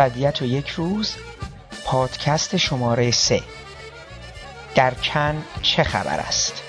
ابدیت و یک روز پادکست شماره سه. در کن چه خبر است؟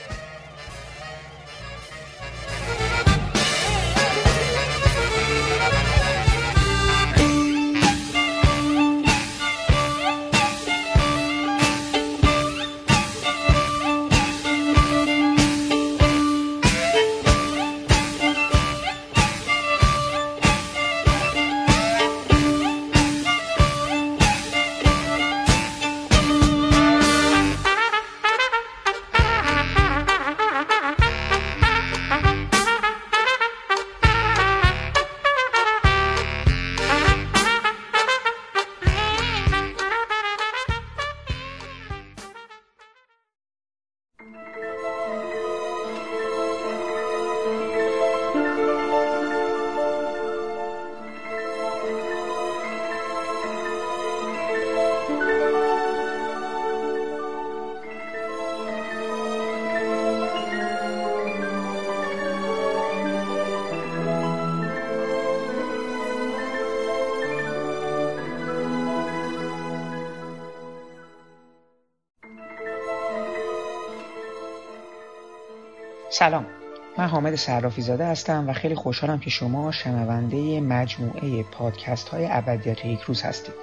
من حامد صرافی زاده هستم و خیلی خوشحالم که شما شنونده مجموعه پادکست های ابدیت یک روز هستید.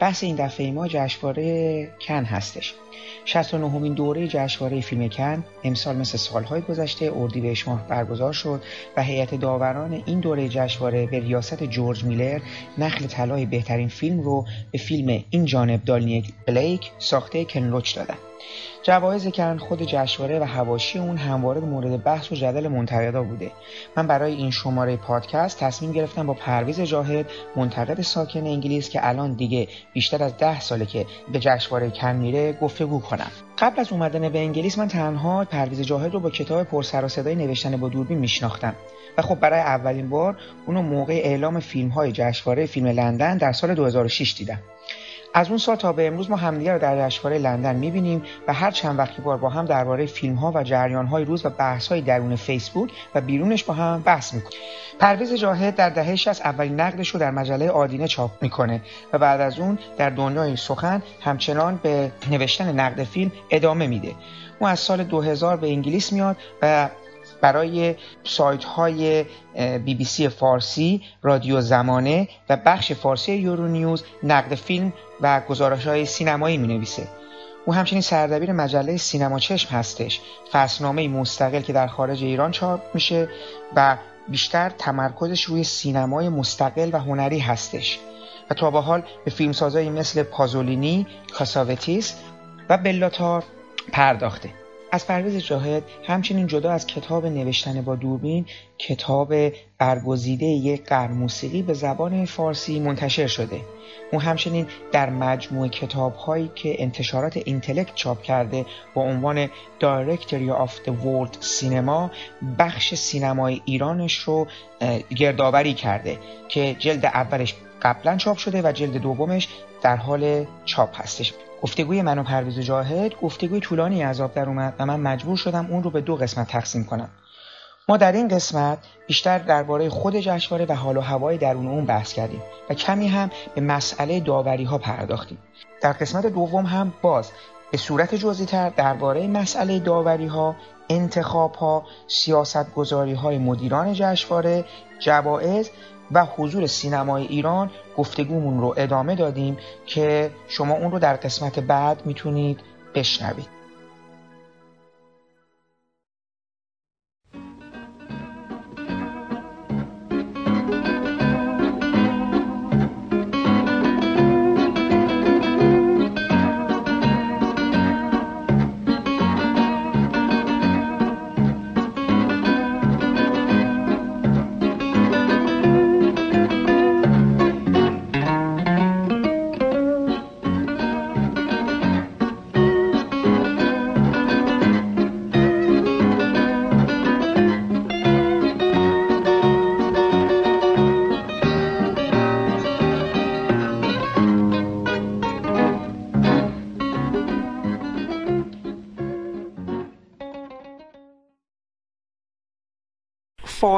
بحث این دفعه ما جشنواره کن هستش. 69 همین دوره جشنواره فیلم کن امسال مثل سالهای گذشته اردیبهشت ماه برگزار شد و هیئت داوران این دوره جشنواره به ریاست جورج میلر نخل طلای بهترین فیلم رو به فیلم این جانب دالنی بلیک ساخته کن لوچ دادن. جوایز کن خود جشنواره و هواشی اون همواره مورد بحث و جدل منتقدا بوده. من برای این شماره پادکست تصمیم گرفتم با پرویز جاهد منتقد ساکن انگلیس که الان دیگه بیشتر از ده ساله که به جشنواره کن میره گفتگو کنم. قبل از اومدن به انگلیس من تنها پرویز جاهد رو با کتاب پرسر و صدای نوشتن با دوربین میشناختم. و خب برای اولین بار اونو موقع اعلام فیلم های جشنواره فیلم لندن در سال 2006 دیدم. از اون سال تا به امروز ما همدیگر رو در جشنواره لندن می‌بینیم و هر چند وقتی بار با هم درباره فیلم ها و جریان های روز و بحث های درون فیسبوک و بیرونش با هم بحث می‌کنیم. پرویز جاهد در دهه 60 اولین نقدش رو در مجله آدینه چاپ می‌کنه و بعد از اون در دنیای سخن همچنان به نوشتن نقد فیلم ادامه میده. اون از سال 2000 به انگلیس میاد و برای سایت های بی بی سی فارسی، رادیو زمانه و بخش فارسی یورو نیوز نقد فیلم و گزارش های سینمایی می نویسه. او همچنین سردبیر مجله سینما چشم هستش. فصلنامه مستقل که در خارج ایران چاپ میشه و بیشتر تمرکزش روی سینمای مستقل و هنری هستش. و تا به حال به فیلمسازایی مثل پازولینی، کاساوتیس و بلا تار پرداخته. از پرویز جاهد همچنین جدا از کتاب نوشتن با دوربین کتاب برگزیده یک قرن موسیقی به زبان فارسی منتشر شده. او همچنین در مجموع کتاب هایی که انتشارات اینتلکت چاپ کرده با عنوان Directory of the World Cinema بخش سینمای ایرانش رو گردآوری کرده که جلد اولش قبلا چاپ شده و جلد دومش در حال چاپ هستش. گفتگوی من و پرویز جاهد گفتگوی طولانی عذاب در اومد و من مجبور شدم اون رو به دو قسمت تقسیم کنم. ما در این قسمت بیشتر درباره خود جشنواره و حال و هوای درون اون بحث کردیم و کمی هم به مسئله داوری ها پرداختیم. در قسمت دوم هم باز به صورت جزئی تر درباره مسئله داوری ها انتخاب ها سیاست گذاری های مدیران جشنواره جوایز و حضور سینمای ایران گفتگومون رو ادامه دادیم که شما اون رو در قسمت بعد می‌تونید بشنوید.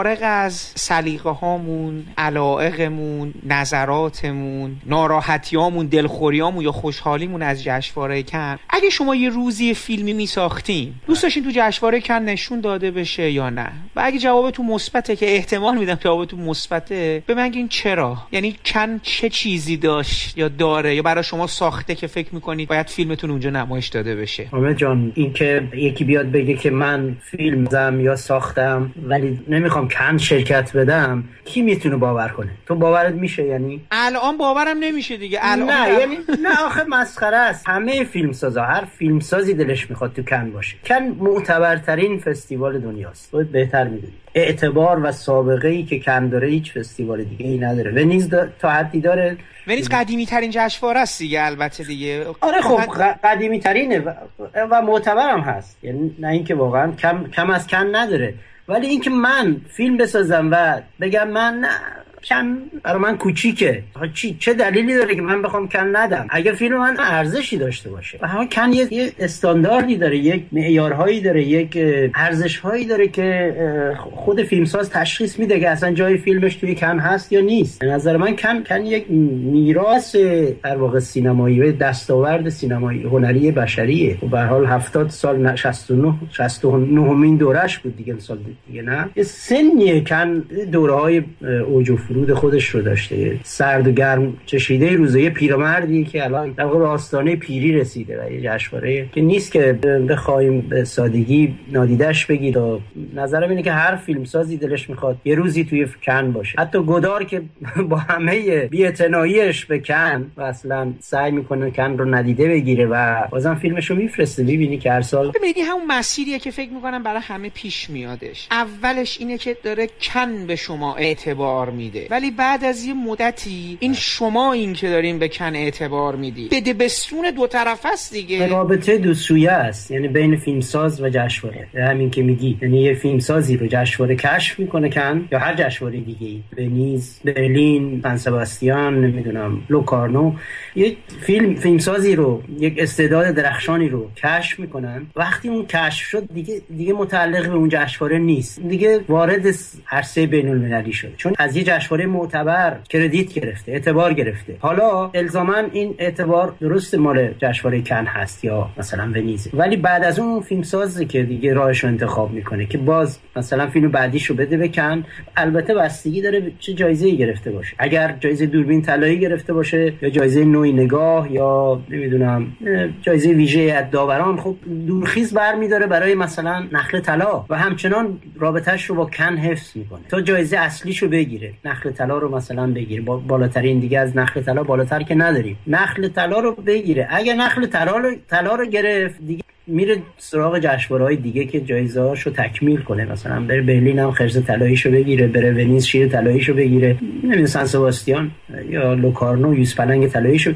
فارغ از سلیقه هامون علائقمون نظراتمون ناراحتیامون دلخوریامون یا خوشحالیمون از جشنواره کن. اگه شما یه روزی فیلمی میساختین دوست داشتین تو جشنواره کن نشون داده بشه یا نه؟ و اگه جوابتون مثبته که احتمال میدم جوابتون مثبته به من چرا؟ یعنی کن چه چیزی داشت یا داره یا برای شما ساخته که فکر می‌کنید باید فیلمتون اونجا نمایش داده بشه؟ آمه جان این که یکی بیاد بگه که من فیلم زم یا ساختم ولی نمی‌خوام کن شرکت بدم کی می‌تونه باور کنه؟ تو باورت میشه یعنی؟ الان باورم نمیشه دیگه. الان نه یعنی نه آخه مسخره است. همه فیلم سازا هر فیلم سازی دلش می‌خواد تو کن باشه. کن معتبرترین فستیوال دنیاست. تو بهتر می‌دونی. اعتبار و سابقه ای که کن داره هیچ فستیوال دیگه ای نداره. و نیز تا حدی داره. ونیز قدیمی ترین جشنواره است دیگه البته دیگه. آره خب قدیمی ترینه و, و معتبرم هست. یعنی نه اینکه واقعا کم کم از کن نداره. ولی اینکه من فیلم بسازم و بگم من نه کم برای من کوچیکه. چی چه دلیلی داره که من بخوام کن ندم؟ اگر فیلم من ارزشی داشته باشه. و همون کن یه استانداردی داره یک معیارهایی داره یک ارزشهایی داره که خود فیلمساز تشخیص میده که اصلا جای فیلمش توی کن هست یا نیست. به نظر من کن کن یک میراث در واقع سینمایی و دستاورد سینمایی هنری بشریه. و به حال 70 سال 69 69 مین دورش بود دیگه سال دیگه نه. یه سنیه کن دوره های اوج فرود خودش رو داشته. سرد و گرم چشیده روزه یه پیرمردی که الان در واقع آستانه پیری رسیده و یه جشنواره که نیست که بخوایم به سادگی نادیدش بگید. و نظرم اینه که هر فیلمسازی دلش می‌خواد یه روزی توی کن باشه. حتی گدار که با همه بی‌اعتناییش به کن و اصلا سعی می‌کنه کن رو ندیده بگیره و بازم فیلمش رو میفرسته. می‌بینی که هر سال ببینید همون مسیریه که فکر می‌کنم برای همه پیش میادش. اولش اینه که داره کن به شما اعتبار میده. ولی بعد از یه مدتی این شما این که دارین به کن اعتبار میدی. بده بستون دو طرف است دیگه. رابطه دو سویه است. یعنی بین فیلمساز و جشنواره. همین که میگی. یعنی یه فیلمسازی رو جشنواره کشف می‌کنه کن یا هر جشنواره دیگه ای ونیز برلین سن سباستیان نمی‌دونم لوکارنو. یک فیلم فیلمسازی رو یک استعداد درخشانی رو کشف می‌کنن. وقتی اون کشف شد دیگه دیگه متعلق به اون جشنواره نیست. دیگه وارد عرصه بین المللی شده چون از یه جشنواره معتبر کردیت گرفته اعتبار گرفته. حالا الزاما این اعتبار درست مال جشنواره کن هست یا مثلا ونیز. ولی بعد از اون فیلم سازی که دیگه راهش رو انتخاب می‌کنه که باز مثلا فیلم بعدیش رو بده بکن البته بستگی داره چه جایزه ای گرفته باشه. اگر جایزه دوربین طلایی گرفته باشه یا جایزه نوعی نگاه یا نمی‌دونم جایزه ویژه از داوران. خب دورخیز برمیداره برای مثلا نخل طلا و همچنان رابطهش رو با کن حفظ می‌کنه تا جایزه اصلیشو بگیره نخل طلا رو مثلا بگیره. با بالاترین دیگه از نخل طلا بالاتر که نداریم. نخل طلا رو بگیره. اگر نخل طلا رو طلا رو گرفت دیگه میره سراغ جشنواره های دیگه که جایزه هاشو تکمیل کنه. مثلا بره برلین هم خرز طلاییشو بگیره بره ونیز شیر طلاییشو بگیره. نمی‌دونم سن سباستیان یا لوکارنو یوز پلنگ طلاییشو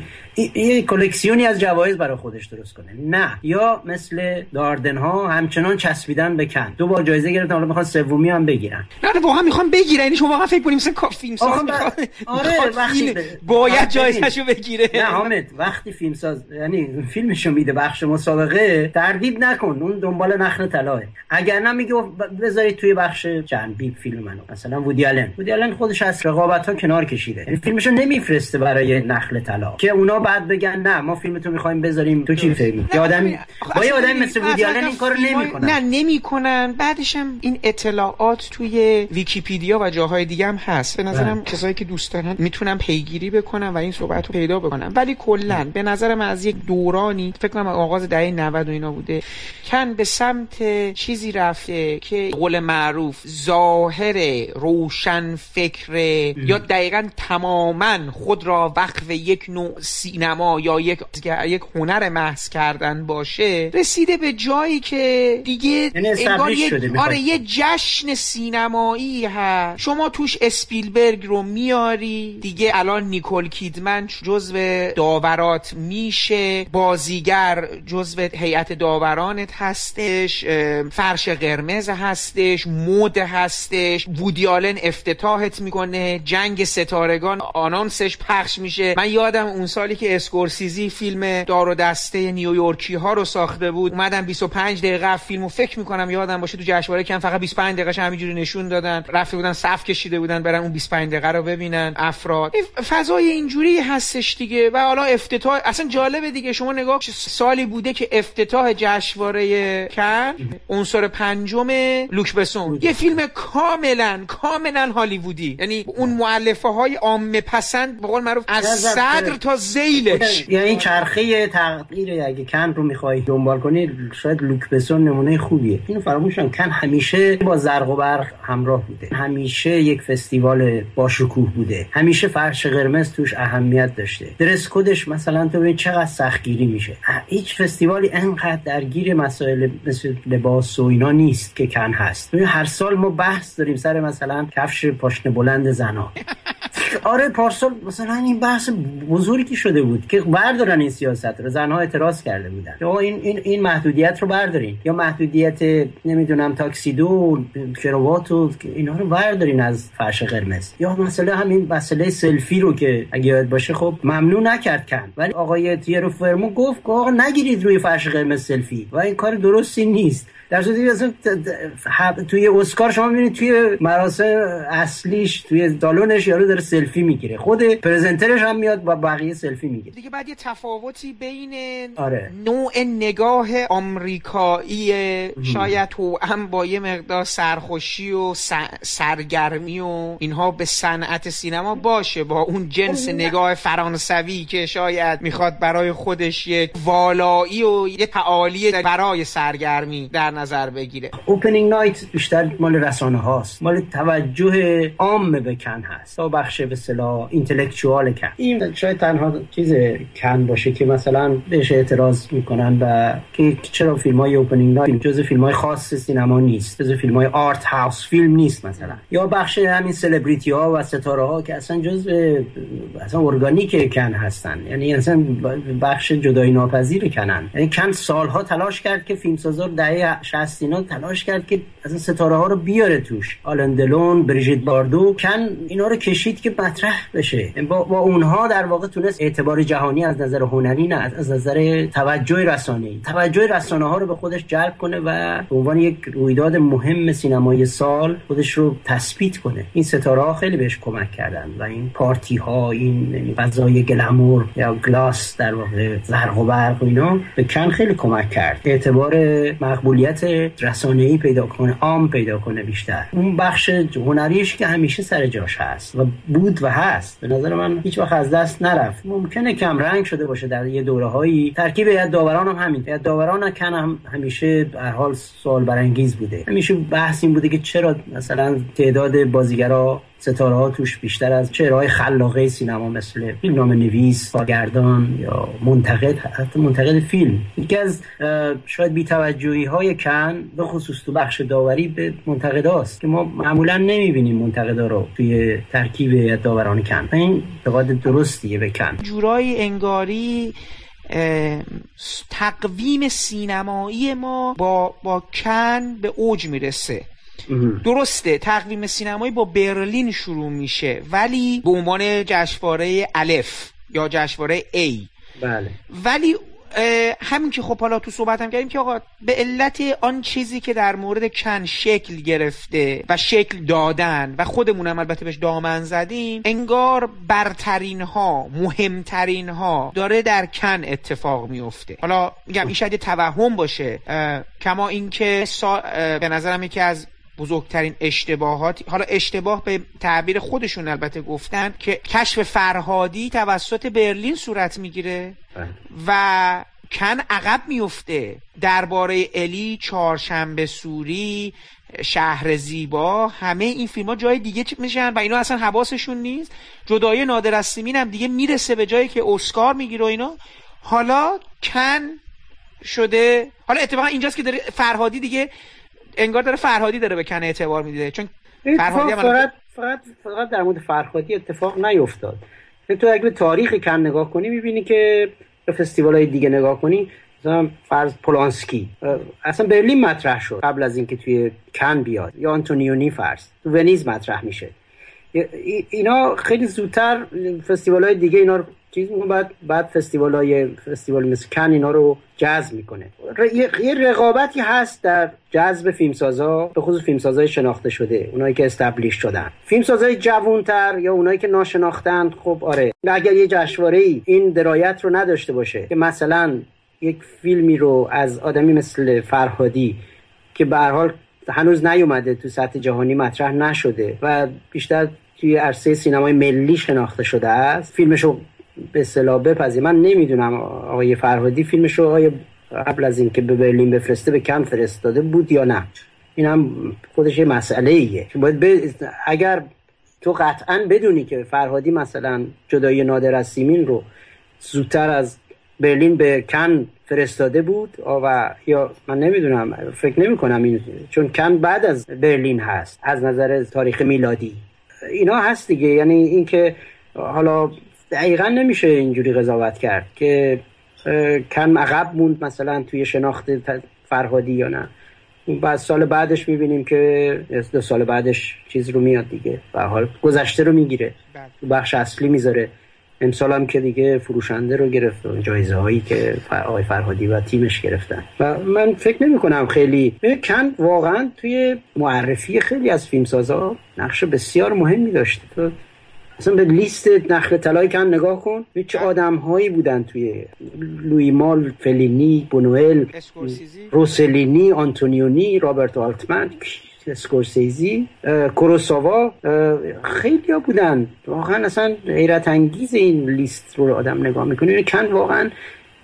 یه کلکسیونی از جوایز برای خودش درست کنه. نه. یا مثل داردن ها همچنان چسبیدن به کن دو بار جایزه گرفتن. حالا می‌خوان سومی هم بگیرن. نه واقعا می‌خوان بگیرن. یعنی شما واقعا فکر کنیم مثلا فیلم ساز می‌خواد آره وقتی باید جایزهشو بگیره. نه حامد وقتی فیلم ساز یعنی فیلمشو میده بخش مسابقه تردید نکن. اون دنبال نخل طلاست. اگر نه میگه بذارید توی بخش جنبی فیلم منو. مثلا وودی آلن. وودی آلن خودش از رقابت ها کنار کشیده. یعنی فیلمشو نمیفرسته برای نخل طلا. که اونا بعد بگن نه ما فیلمتو می‌خوایم بذاریم. تو چی فکر می‌کنی آدم با یه آدم مثل وودی این کارو نمی‌کنن. نه نمی‌کنن. بعدش هم این اطلاعات توی ویکیپیدیا و جاهای دیگه هم هست. به نظرم کسایی که دوست دارن می‌تونن پیگیری بکنن و این صحبت رو پیدا بکنن. ولی کلا به نظر من از یک دورانی فکر کنم آغاز دهه 90 و اینا بوده کن به سمت چیزی رفته که قول معروف ظاهر روشن فکر یا دقیقا تماما خود را وقف یک نوع سینما یا یک یک هنر محض کردن باشه رسیده به جایی که دیگه یعنی انگار یک آره یه جشن سینمایی هست. شما توش اسپیلبرگ رو میاری دیگه الان نیکول کیدمن جزو داورات میشه بازیگر جزو هیئت داورانت هستش فرش قرمز هستش مد هستش وودی آلن افتتاحت می‌کنه جنگ ستارگان آنونسش پخش میشه. من یادم اون سالی که که اسکورسیزی فیلم دار و دسته نیویورکی ها رو ساخته بود. اومدن 25 دقیقه فیلمو فکر می‌کنم یادم باشه تو جشنواره کن فقط 25 دقیقه همینجوری نشون دادن. رفته بودن صف کشیده بودن برن اون 25 دقیقه رو ببینن. افراد. فضای اینجوری هستش دیگه. و حالا افتتاح اصلا جالبه دیگه. شما نگاه سالی بوده که افتتاح جشنواره کن عنصر پنجم لوک بسون. یه فیلم کاملا کاملا هالیوودی. یعنی اون مؤلفه های عامه پسند به قول معروف از صدر تا زیلش یعنی چرخه تغییر اگه کن رو می‌خوای دنبال کنی شاید لوک بسون نمونه خوبیه. اینو فراموش کن. کن همیشه با زرق و برق همراه بوده. همیشه یک فستیوال با شکوه بوده. همیشه فرش قرمز توش اهمیت داشته. درس کدش مثلا تو ببین چقدر سختگیری میشه. هیچ فستیوالی انقدر درگیر مسائل مثل لباس و اینا نیست که کن هست. هر سال ما بحث داریم سر مثلا کفش پاشنه بلند زنا آره پارسال مثلا این بحث بزرگی شده. بود که بردارن این سیاست رو زنها اعتراض کرده بودن. یا این این این محدودیت رو بردارین. یا محدودیت نمی‌دونم تاکسیدو کروات و اینا رو بردارین از فرش قرمز. یا مثلا همین مسئله سلفی رو که اگه یاد باشه خب ممنوع نکرد کن ولی آقای تیرو فرمو گفت که آقا نگیرید روی فرش قرمز سلفی. و این کار درستی نیست. در صورتی توی اسکار شما می‌بینید توی مراسم اصلیش توی دالونش یارو داره سلفی می‌گیره. خود پرزنترش هم میاد با بقیه سلفی می‌گیره دیگه بعد یه تفاوتی بین آره. نوع نگاه آمریکایی شاید تو هم با یه مقدار سرخوشی و سرگرمی و اینها به صنعت سینما باشه. با اون جنس نگاه فرانسوی که شاید می‌خواد برای خودش یک والایی و یه تعالی برای سرگرمی در نظر بگیره. opening night بیشتر مال رسانه هاست. مال توجه عام به کن هست. تا بخش به اصطلاح intellectual کن. این شاید تنها چیز کن باشه که مثلا بهش اعتراض می‌کنن و که چرا فیلم های opening night جز فیلم های خاص سینما نیست جز فیلم های art house فیلم نیست مثلا. یا بخش همین سلبریتی ها و ستاره ها که اصلا جز اصلا ارگانیک کن هستن. یعنی اصلا بخش جدایی ناپذیر کنن. یعنی کن سالها تلاش کرد که فیلمسازا دهه 60 اینا تلاش کرد که از ستاره ها رو بیاره توش. آلن دلون بریژیت باردو کن اینا رو کشید که مطرح بشه. با, با اونها در واقع تونست اعتبار جهانی از نظر هنری نه از نظر توجه رسانه‌ای. توجه رسانه ها رو به خودش جلب کنه و به عنوان یک رویداد مهم سینمای سال خودش رو تثبیت کنه. این ستاره ها خیلی بهش کمک کردن و این پارتی ها این فضای گلمور یا گلاس در واقع زرق و برق اینا به کن خیلی کمک کرد. اعتبار مقبولیت رسانه ای پیدا کنه عام پیدا کنه بیشتر. اون بخش هنریش که همیشه سر جاش هست و بود و هست به نظر من هیچ وقت از دست نرفت. ممکنه کم رنگ شده باشه در یه دوره هایی ترکیب یاد داوران هم همین. یاد داوران کن هم همیشه در حال سوال برانگیز بوده. همیشه بحث این بوده که چرا مثلا تعداد بازیگرا ستاره ها توش بیشتر از چهرهای خلاقه سینما مثل فیلمنامه نویس کارگردان یا منتقد حتی منتقد فیلم. یکی از شاید بیتوجهی های کن به خصوص تو بخش داوری به منتقداست که ما معمولا نمی‌بینیم منتقدا رو توی ترکیب داوران کن این اعتقاد درستیه به کن جورایی انگاری تقویم سینمایی ما با با کن به اوج می‌رسه. درسته تقویم سینمایی با برلین شروع میشه ولی به عنوان جشنواره الف یا جشنواره A. بله. ولی همین که خب حالا تو صحبت هم کردیم که آقا به علت آن چیزی که در مورد کن شکل گرفته و شکل دادن و خودمون هم البته بهش دامن زدیم انگار برترین ها مهمترین ها داره در کن اتفاق میفته حالا میگم این شاید توهم باشه کما اینکه سا... به نظرم یکی از بزرگترین اشتباهات حالا اشتباه به تعبیر خودشون البته گفتن که کشف فرهادی توسط برلین صورت می‌گیره بله. و کن عقب میفته. درباره الی چهارشنبه سوری شهر زیبا همه این فیلم ها جای دیگه میشن و اینا اصلا حواسشون نیست. جدای نادر از هم دیگه می‌رسه به جایی که اسکار می‌گیره و اینا. حالا کن شده حالا اتفاقا اینجاست که داره فرهادی دیگه انگار داره فرهادی داره به کن اعتبار میده چون فرهادی فقط, فقط, فقط در مورد فرهادی اتفاق نیفتاد. تو اگه به تاریخ کن نگاه کنی می‌بینی که به فستیوال های دیگه نگاه کنی مثلا فرض پولانسکی. اصلا برلین مطرح شد قبل از اینکه توی کن بیاد. یا آنتونیونی فرض تو ونیز مطرح میشه. اینا خیلی زودتر فستیوال های دیگه اینا رو چیز بعد بعد فستیوال های فستیوال مثل کن اینا رو جذب می‌کنه. یه رقابتی هست در جذب فیلمسازا به خصوص فیلمسازای شناخته شده اونایی که استبلیش شدن. فیلمسازای جوونتر یا اونایی که ناشناختند خب آره. اگر یه جشنواره ای این درایت رو نداشته باشه که مثلا یک فیلمی رو از آدمی مثل فرهادی که به حال هنوز نیومده تو سطح جهانی مطرح نشده و بیشتر توی عرصه سینمای ملی شناخته شده است فیلمشو به اصطلاح بپذیر. من نمی‌دونم آقای فرهادی فیلمشو آقای قبل از اینکه به برلین بفرسته به کم فرستاده بود یا نه. این هم خودش یه مسئله ایه باید اگر تو قطعا بدونی که فرهادی مثلا جدای نادر از سیمین رو زودتر از برلین به کن فرستاده بود و یا من نمی‌دونم فکر نمی کنم این چون کن بعد از برلین هست از نظر تاریخ میلادی. اینا هست دیگه. یعنی اینکه حالا دقیقا نمیشه اینجوری قضاوت کرد که کم عقب موند مثلا توی شناخت فرهادی یا نه. بعد سال بعدش می‌بینیم که دو سال بعدش چیز رو میاد دیگه. به حال گذشته رو می‌گیره. بله. تو بخش اصلی می‌ذاره. امسال هم که دیگه فروشنده رو گرفت و جایزه هایی که آقای فرهادی و تیمش گرفتن. و من فکر نمی کنم خیلی کن واقعا توی معرفی خیلی از فیلمسازا نقش بسیار مهمی داشته. تو اصلا به لیست نخل طلای کن نگاه کن چه آدم هایی بودن توی لوی مال فلینی بونوئل روسلینی آنتونیونی رابرت آلتمن اسکورسیزی کروساوا خیلی ها بودن. واقعا اصلا حیرت انگیز این لیست رو آدم نگاه می‌کنه. کن واقعا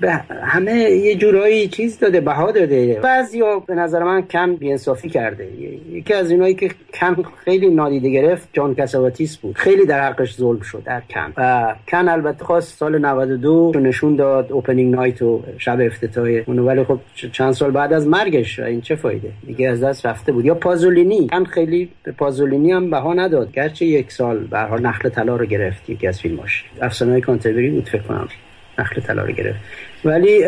به همه یه جورایی چیز داده بها داده. بعضیا به نظر من کم بیانصافی کرده. یکی از اینایی که کم خیلی نادیده گرفت جان کسواتیس بود. خیلی در حقش ظلم شد در کم. و کن البته خواست سال 92 نشون داد اوپنینگ نایت و شب افتتاح اون ولی خب چند سال بعد از مرگش. این چه فایده؟ دیگه از دست رفته بود. یا پازولینی. کن خیلی به پازولینی هم بها نداد. گرچه یک سال به هر نخل طلا رو گرفت یکی از فیلماش. افسانه‌های کانتربری بود فکر کنم. نخل طلا رو گرفت. ولی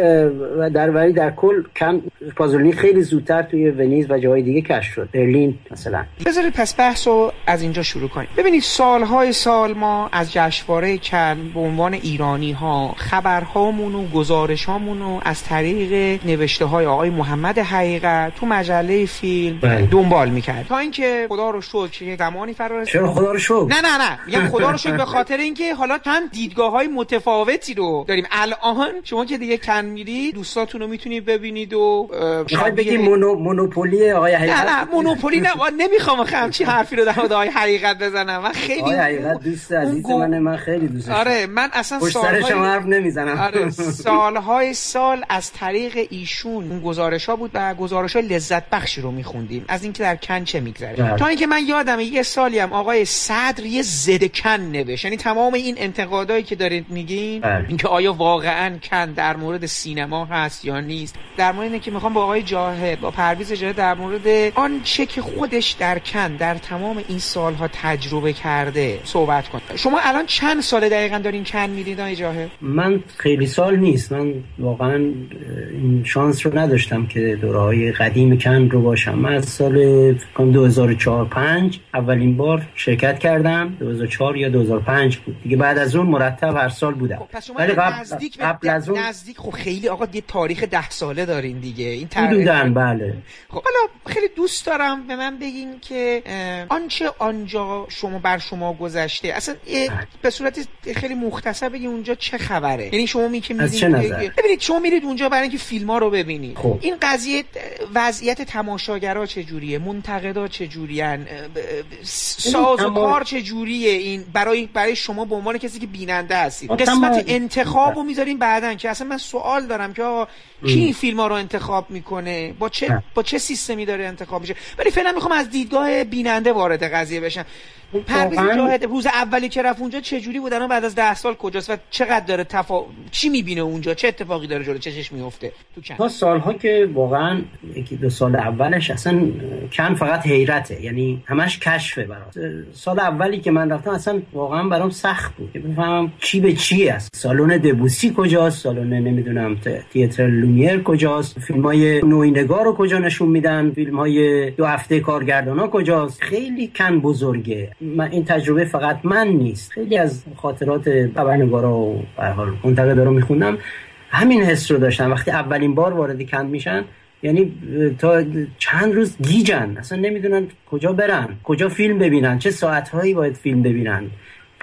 در ولی در کل کم پازولینی خیلی زودتر توی ونیز و جاهای دیگه کشف شد. برلین مثلا. بذارید پس بحث رو از اینجا شروع کنیم. ببینید سالهای سال ما از جشنواره کن به عنوان ایرانی ها خبرهامون و گزارش رو از طریق نوشته های آقای محمد حقیقت تو مجله فیلم بله. دنبال می‌کرد تا اینکه خدا رو شکر که زمانی فرار چرا خدا رو شکر؟ نه نه نه. میگم خدا رو شکر به خاطر اینکه حالا چند دیدگاه های متفاوتی رو داریم. الان شما که دیگه کن میری دوستاتون رو می‌تونید ببینید و می‌خوای بگی مونو مونوپولی آقای حقیقت؟ نه نه مونوپولی نه نمی‌خوام همچی حرفی رو در مورد آقای حقیقت بزنم. من خیلی آقای حقیقت دوست عزیز من من خیلی دوستش آره من اصلا سال شما حرف نمی‌زنم. آره سالهای سال از طریق ایشون اون گزارش ها بود و گزارش های لذت بخشی رو میخوندیم. از اینکه در کن چه میگذره. بله. تا اینکه من یادمه یه سالی هم آقای صدر یه زد کن نوشت. یعنی تمام این انتقادایی که دارید میگین بله. اینکه آیا واقعا کن در مورد سینما هست یا نیست. در مورد اینه که می‌خوام با آقای جاهد با پرویز جاهد در مورد آن چه که خودش در کن در تمام این سالها تجربه کرده صحبت کن. شما الان چند سال دقیقا دارین کن می‌دید آقای جاهد؟ من خیلی سال نیست. من واقعا این شانس رو نداشتم که دوره های قدیم کن رو باشم. من از سال 2004 5 اولین بار شرکت کردم. 2004 یا 2005 بود. دیگه بعد از اون مرتب هر سال بودم. خب پس شما قبل, قبل از اون نزدیک. خب خیلی آقا یه تاریخ ده ساله دارین دیگه. این حدودن بله. خب حالا خیلی دوست دارم به من بگین که آنچه آنجا شما بر شما گذشته اصلا به صورت خیلی مختصر بگین اونجا چه خبره. یعنی شما می که ببینید شما میرید اونجا برای اینکه فیلم ها رو ببینید. خب. این قضیه وضعیت تماشاگرها چه جوریه منتقدا چه جورین ساز و کار چه جوریه این؟ برای برای شما به عنوان کسی که بیننده هستید. قسمت انتخابو می‌ذارین بعدن که اصلا من سوال دارم که آقا کی این فیلم ها رو انتخاب می‌کنه؟ با چه با چه سیستمی داره انتخاب میشه؟ ولی فعلا می‌خوام از دیدگاه بیننده وارد قضیه بشم. پرویز جاهد روز اولی که رفت اونجا چه جوری بود؟ الان بعد از ده سال کجاست و چقدر داره تفا... چی می‌بینه اونجا؟ چه اتفاقی داره جلو؟ چشش میفته تو کن تا سالها که واقعا یکی دو سال اولش اصلا کن فقط حیرته. یعنی همش کشفه برام سال اولی که من رفتم اصلا واقعا برام سخت بود. که بفهمم کی به چی است سالن دبوسی کجاست؟ سالن نمی‌دونم تیاتر لومیر کجاست؟ فیلم های نوعی نگار رو کجا نشون میدن؟ فیلم های دو هفته کارگردان ها کجاست؟ خیلی کن بزرگه. من این تجربه فقط من نیست. خیلی از خاطرات خبرنگارا و به حال منتقدا رو میخوندم همین حس رو داشتم. وقتی اولین بار وارد کند میشن یعنی تا چند روز گیجن. اصلا نمی‌دونن کجا برن کجا فیلم ببینن چه ساعتهایی باید فیلم ببینن.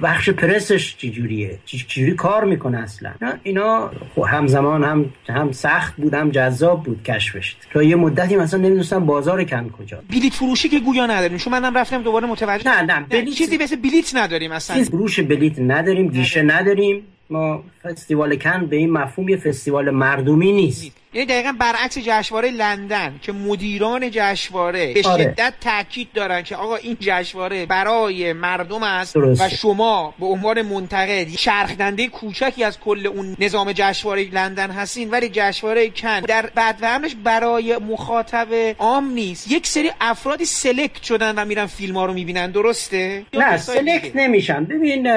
بخش پرسش چجوریه؟ چجوری کار می‌کنه اصلا؟ اینا همزمان هم هم سخت بود هم جذاب بود کشفش. تا یه مدتی مثلا نمی‌دونستم بازار کن کجا. بلیت فروشی که گویا نداریم. چون منم رفتم دوباره متوجه نه نه بلیت چیزی مثل بلیت نداریم اصلا. فروش بلیت نداریم گیشه نداریم. ما فستیوال کن به این مفهوم یه فستیوال مردمی نیست. یعنی دقیقا برعکس جشنواره لندن که مدیران جشنواره به آره. شدت تاکید دارن که آقا این جشنواره برای مردم است درسته. و شما به عنوان منتقد شرخدنده کوچکی از کل اون نظام جشنواره لندن هستین ولی جشنواره کن در بعد و همش برای مخاطب عام نیست یک سری افرادی سلکت شدن و میرن فیلم ها رو می‌بینن درسته نه سلکت؟ نمیشن ببین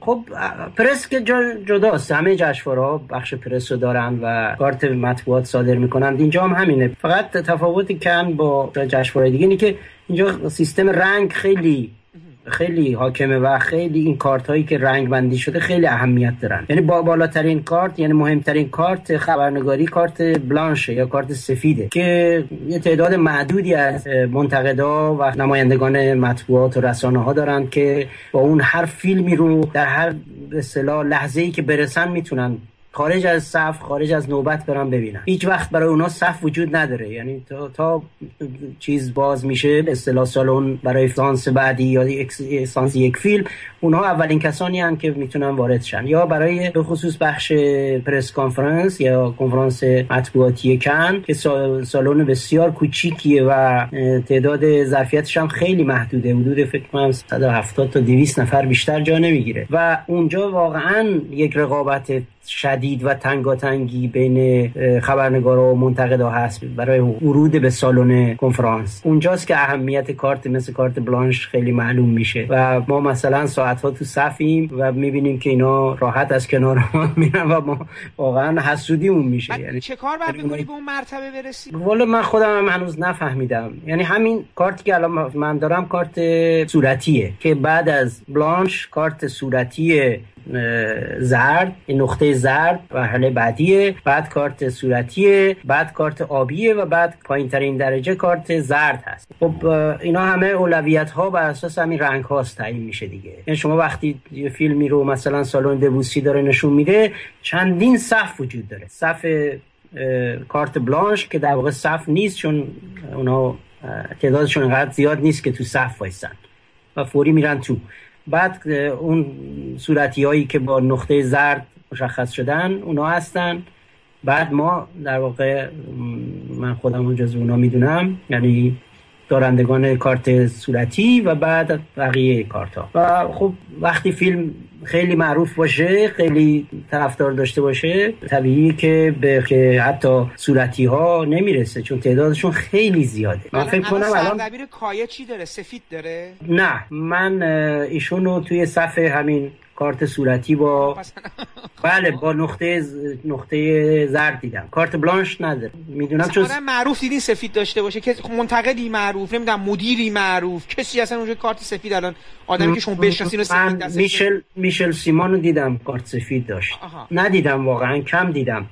خب پرس که جداست همه جشنواره ها بخش پرس رو دارن و کارت مطبوعات صادر می‌کنن اینجا هم همینه. فقط تفاوت کن با جشنواره دیگه اینه که اینجا سیستم رنگ خیلی خیلی حاکمه و خیلی این کارت هایی که رنگ بندی شده خیلی اهمیت دارن. یعنی با بالاترین کارت یعنی مهمترین کارت خبرنگاری کارت بلانشه یا کارت سفیده که یه تعداد معدودی از منتقدا و نمایندگان مطبوعات و رسانه ها دارن که با اون هر فیلمی رو در هر به لحظه ای که برسن می‌تونن خارج از صف خارج از نوبت برن ببینن هیچ وقت برای اونا صف وجود نداره. یعنی تا, تا چیز باز میشه به اصطلاح سالن برای سانس بعدی یا سانس یک فیلم اونها اولین کسانی هستند که می‌تونن وارد شن. یا برای به خصوص بخش press conference یا کنفرانس مطبوعاتی کن که سا- سالن بسیار کوچیکیه و تعداد ظرفیتش هم خیلی محدوده. حدود فکر کنم 170 تا 200 نفر بیشتر جا نمی‌گیره. و اونجا واقعا یک رقابت شدید و تنگاتنگی بین خبرنگارا و منتقدا هست برای ورود به سالن کنفرانس. اونجاست که اهمیت کارت مثل کارت بلانش خیلی معلوم میشه و ما مثلا ساعت ها تو صفیم و می‌بینیم که اینا راحت از کنار ما میرن و ما واقعا حسودیمون میشه. یعنی چه کار باید اونایی- به اون مرتبه برسی؟ والا من خودم هم هنوز نفهمیدم. یعنی همین کارتی که الان من دارم کارت صورتیه که بعد از بلانش کارت صورتی اه، زرد این نقطه زرد مرحله بعدیه بعد کارت صورتیه بعد کارت آبیه و بعد پایین ترین درجه کارت زرد هست. خب اینا همه اولویت ها بر اساس همین رنگ هاست تعیین میشه دیگه. یعنی شما وقتی یه فیلمی رو مثلا سالن دبوسی داره نشون میده چندین صف وجود داره. صف کارت بلانش که در واقع صف نیست چون اونا تعدادشون انقدر زیاد نیست که تو صف وایسن. و فوری میرن تو. بعد اون صورتی هایی که با نقطه زرد مشخص شدن اونا هستن. بعد ما در واقع من خودم جز اونا می‌دونم. یعنی دارندگان کارت صورتی و بعد بقیه کارت ها و خب وقتی فیلم خیلی معروف باشه خیلی طرفدار داشته باشه طبیعی که به که حتی صورتی ها نمی‌رسه چون تعدادشون خیلی زیاده. من فکر کنم الان سردبیر کایه چی داره؟ سفید داره؟ نه من اه، ایشون رو توی صفحه همین کارت صورتی با بله با نقطه ز- نقطه زرد دیدم. کارت بلانش نداره. می‌دونم چون معروف دیدین سفید داشته باشه. که خب منتقدی معروف نمی‌دونم مدیری معروف. کسی اصلا اونجا کارت سفید الان آدمی که شما بشناسین و سفید من میشل میشل سیمان رو دیدم کارت سفید داشت. آها. ندیدم واقعا کم دیدم.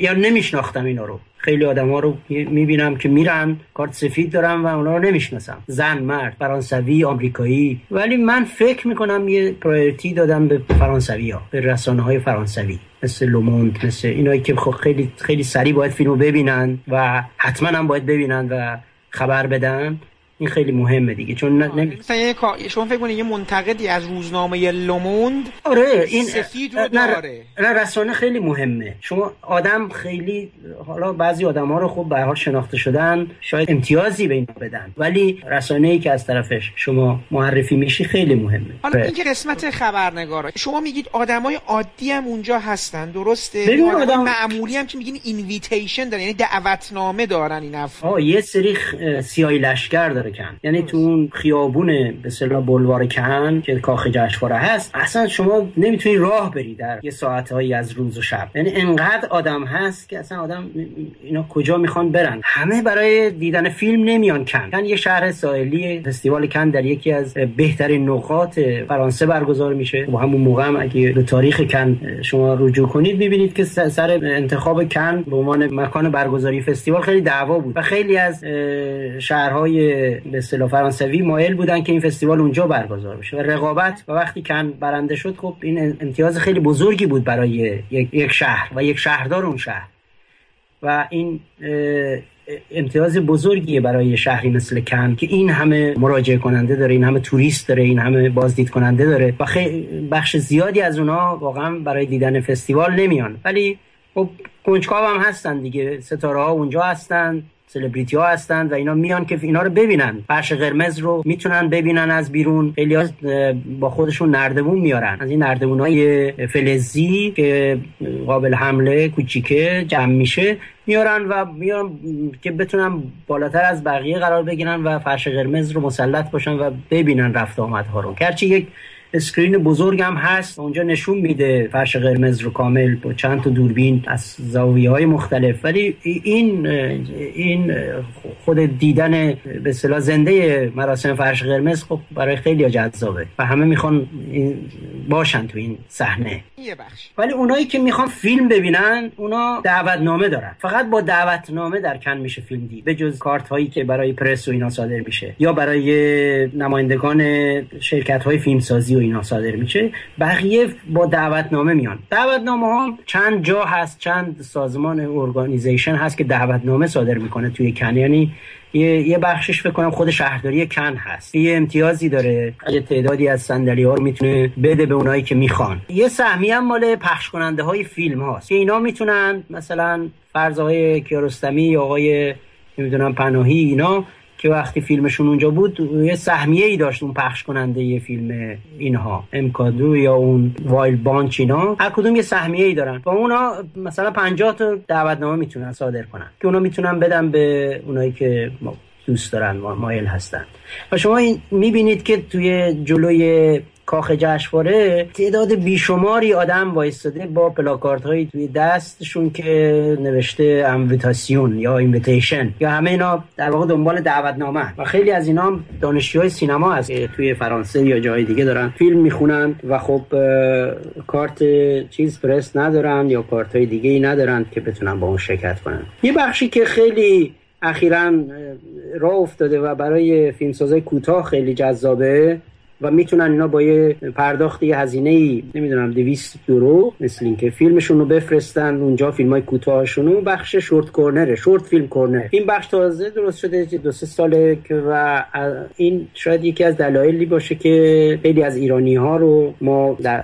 یا نمیشناختم اینا رو. خیلی آدم ها رو می‌بینم که میرن کارت سفید دارن و اونا رو نمی‌شناسم. زن مرد فرانسوی آمریکایی. ولی من فکر می‌کنم یه priority دادم به فرانسوی ها به رسانه های فرانسوی. مثل لوموند مثل اینایی که خب خیلی خیلی سریع باید فیلمو ببینن و حتما هم باید ببینن و خبر بدن. این خیلی مهمه دیگه چون نه- نمی... مثلا یه کار- شما فکر کنید یه منتقدی از روزنامه لوموند آره این سفید رو داره. نه رسانه خیلی مهمه. شما آدم خیلی حالا بعضی آدم ها رو خب به هر حال شناخته شدن شاید امتیازی به اینا بدن. ولی رسانه ای که از طرفش شما معرفی میشی خیلی مهمه. حالا آره. این که قسمت خبرنگارا شما میگید آدمای عادی هم اونجا هستن درسته؟ ببین آدم- معمولی هم که میگین invitation دارن یعنی دعوتنامه دارن این افراد. یه سری خ- سیاهی لشکر داره کن. یعنی تو اون خیابون به اصطلاح بلوار کن که کاخ جشنواره هست اصلا شما نمی‌تونی راه بری در یه ساعتهایی از روز و شب. یعنی انقدر آدم هست که اصلا آدم اینا کجا می‌خوان برن؟ همه برای دیدن فیلم نمیان کن. کن یه شهر ساحلی فستیوال کن در یکی از بهترین نقاط فرانسه برگزار میشه. و همون موقع هم اگه به تاریخ کن شما رجوع کنید می‌بینید که سر انتخاب کن به عنوان مکان برگزاری فستیوال خیلی دعوا بود. و خیلی از شهرهای به اصطلاح فرانسوی مایل بودن که این فستیوال اونجا برگزار بشه. و رقابت و وقتی کن برنده شد خب این امتیاز خیلی بزرگی بود برای یک شهر و یک شهردار اون شهر. و این امتیاز بزرگیه برای شهری مثل کن که این همه مراجعه کننده داره این همه توریست داره این همه بازدید کننده داره و بخش زیادی از اونها واقعا برای دیدن فستیوال نمیان. ولی خب کنجکاو هم هستن دیگه ستاره ها اونجا هستن. سلبریتی ها هستند و اینا میان که اینا رو ببینن. فرش قرمز رو می‌تونن ببینن از بیرون. خیلی با خودشون نردبون میارن. از این نردبون های فلزی که قابل حمل کوچیکه جمع میشه میارن و میارن که بتونن بالاتر از بقیه قرار بگیرن و فرش قرمز رو مسلط باشن و ببینن رفت و آمدها رو. گرچه یک screen بزرگ هم هست. اونجا نشون میده فرش قرمز رو کامل با چند تا دوربین از زاویه های مختلف. ولی این این خود دیدن به اصطلاح زنده مراسم فرش قرمز خب برای خیلی جذابه. و همه می‌خوان باشن تو این صحنه. یه بخش. ولی اونایی که می‌خوان فیلم ببینن اونا دعوتنامه دارن. فقط با دعوتنامه در کن میشه فیلم دید. به جز کارت هایی که برای پرس و اینا صادر میشه. یا برای نمایندگان شرکت های فیلمسازی و اینا صادر میشه. بقیه با دعوتنامه میان. دعوتنامه ها چند جا هست چند سازمان ارگانیزیشن هست که دعوتنامه صادر می‌کنه توی کن. یعنی یه, یه بخشش فکر خود شهرداری کن هست. یه امتیازی داره. یه تعدادی از صندلی ها رو می‌تونه بده به اونایی که می‌خوان. یه سهمی هم مال پخش کننده های فیلم هاست. که اینا می‌تونن مثلا فرض آقای کیارستمی یا آقای نمی‌دونم پناهی اینا که وقتی فیلمشون اونجا بود یه سهمیه ای داشت اون پخش کننده یه فیلم اینها. امکادو یا اون وایل بانچ اینا. هر کدوم یه سهمیه ای دارن. و اونا مثلا 50 تا دعوتنامه می‌تونن صادر کنن. که اونا می‌تونن بدن به اونایی که دوست دارن و مایل هستن. و شما می‌بینید که توی جلوی کاخ جشنواره تعداد بیشماری آدم وایستاده با پلاکارت هایی توی دستشون که نوشته invitation یا invitation یا همه اینا در واقع دنبال دعوتنامه. و خیلی از اینا های سینما هست توی فرانسه یا جای دیگه دارن فیلم می‌خونن و خب کارت چیز پرس ندارن یا کارت های دیگه ای ندارن که بتونن با اون شرکت کنن. یه بخشی که خیلی اخیرا راه افتاده و برای فیلمسازای کوتاه خیلی جذابه و می‌تونن اینا با یه پرداخت یه هزینه ای نمی‌دونم 200 یورو مثل اینکه فیلمشون رو بفرستن اونجا فیلم های کوتاهشون رو بخش شورت کورنره شورت فیلم کورنر. این بخش تازه درست شده دو سه ساله و این شاید یکی از دلایلی باشه که خیلی از ایرانی ها رو ما در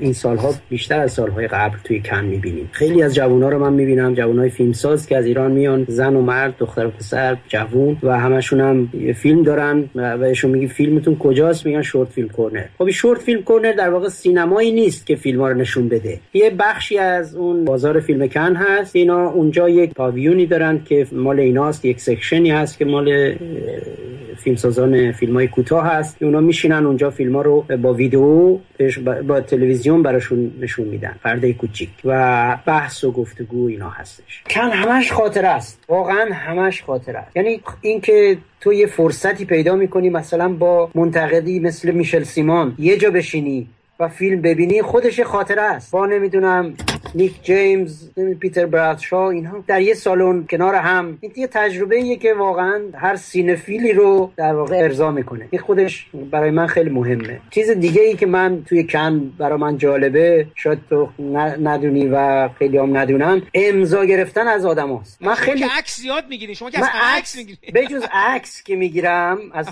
این سالها بیشتر از سالهای قبل توی کن می‌بینیم. خیلی از جوان رو من می‌بینم جوان های فیلمساز که از ایران میان زن و مرد دختر و پسر جوون و همشون هم فیلم دارن و بهشون میگی فیلمتون کجاست؟ میگن short film corner. خب short film corner در واقع سینمایی نیست که فیلم ها رو نشون بده. یه بخشی از اون بازار فیلم کن هست. اینا اونجا یک پاویونی دارن که مال ایناست یک section ی هست که مال فیلمسازان فیلم های کوتاه هست. اونا میشینن اونجا فیلم ها رو با ویدیو با تلویزیون براشون نشون میدن. پرده کوچیک. و بحث و گفتگو اینا هستش. کن همش خاطره است. واقعا همش خاطره است. یعنی اینکه تو یه فرصتی پیدا می‌کنی مثلا با منتقدی مثل میشل سیمان یه جا بشینی. و فیلم ببینی خودش خاطره است. با نمی‌دونم نیک جیمز پیتر برادشا اینها در یه سالن کنار هم. این یه تجربه ایه که واقعا هر سینفیلی رو در واقع ارضا می‌کنه. این خودش برای من خیلی مهمه. چیز دیگه ای که من توی کن برای من جالبه شاید تو ندونی و خیلی هم ندونن امضا گرفتن از آدم هاست. من خیلی عکس زیاد می‌گیری. شما که از عکس می‌گیری. به جز عکس که می‌گیرم از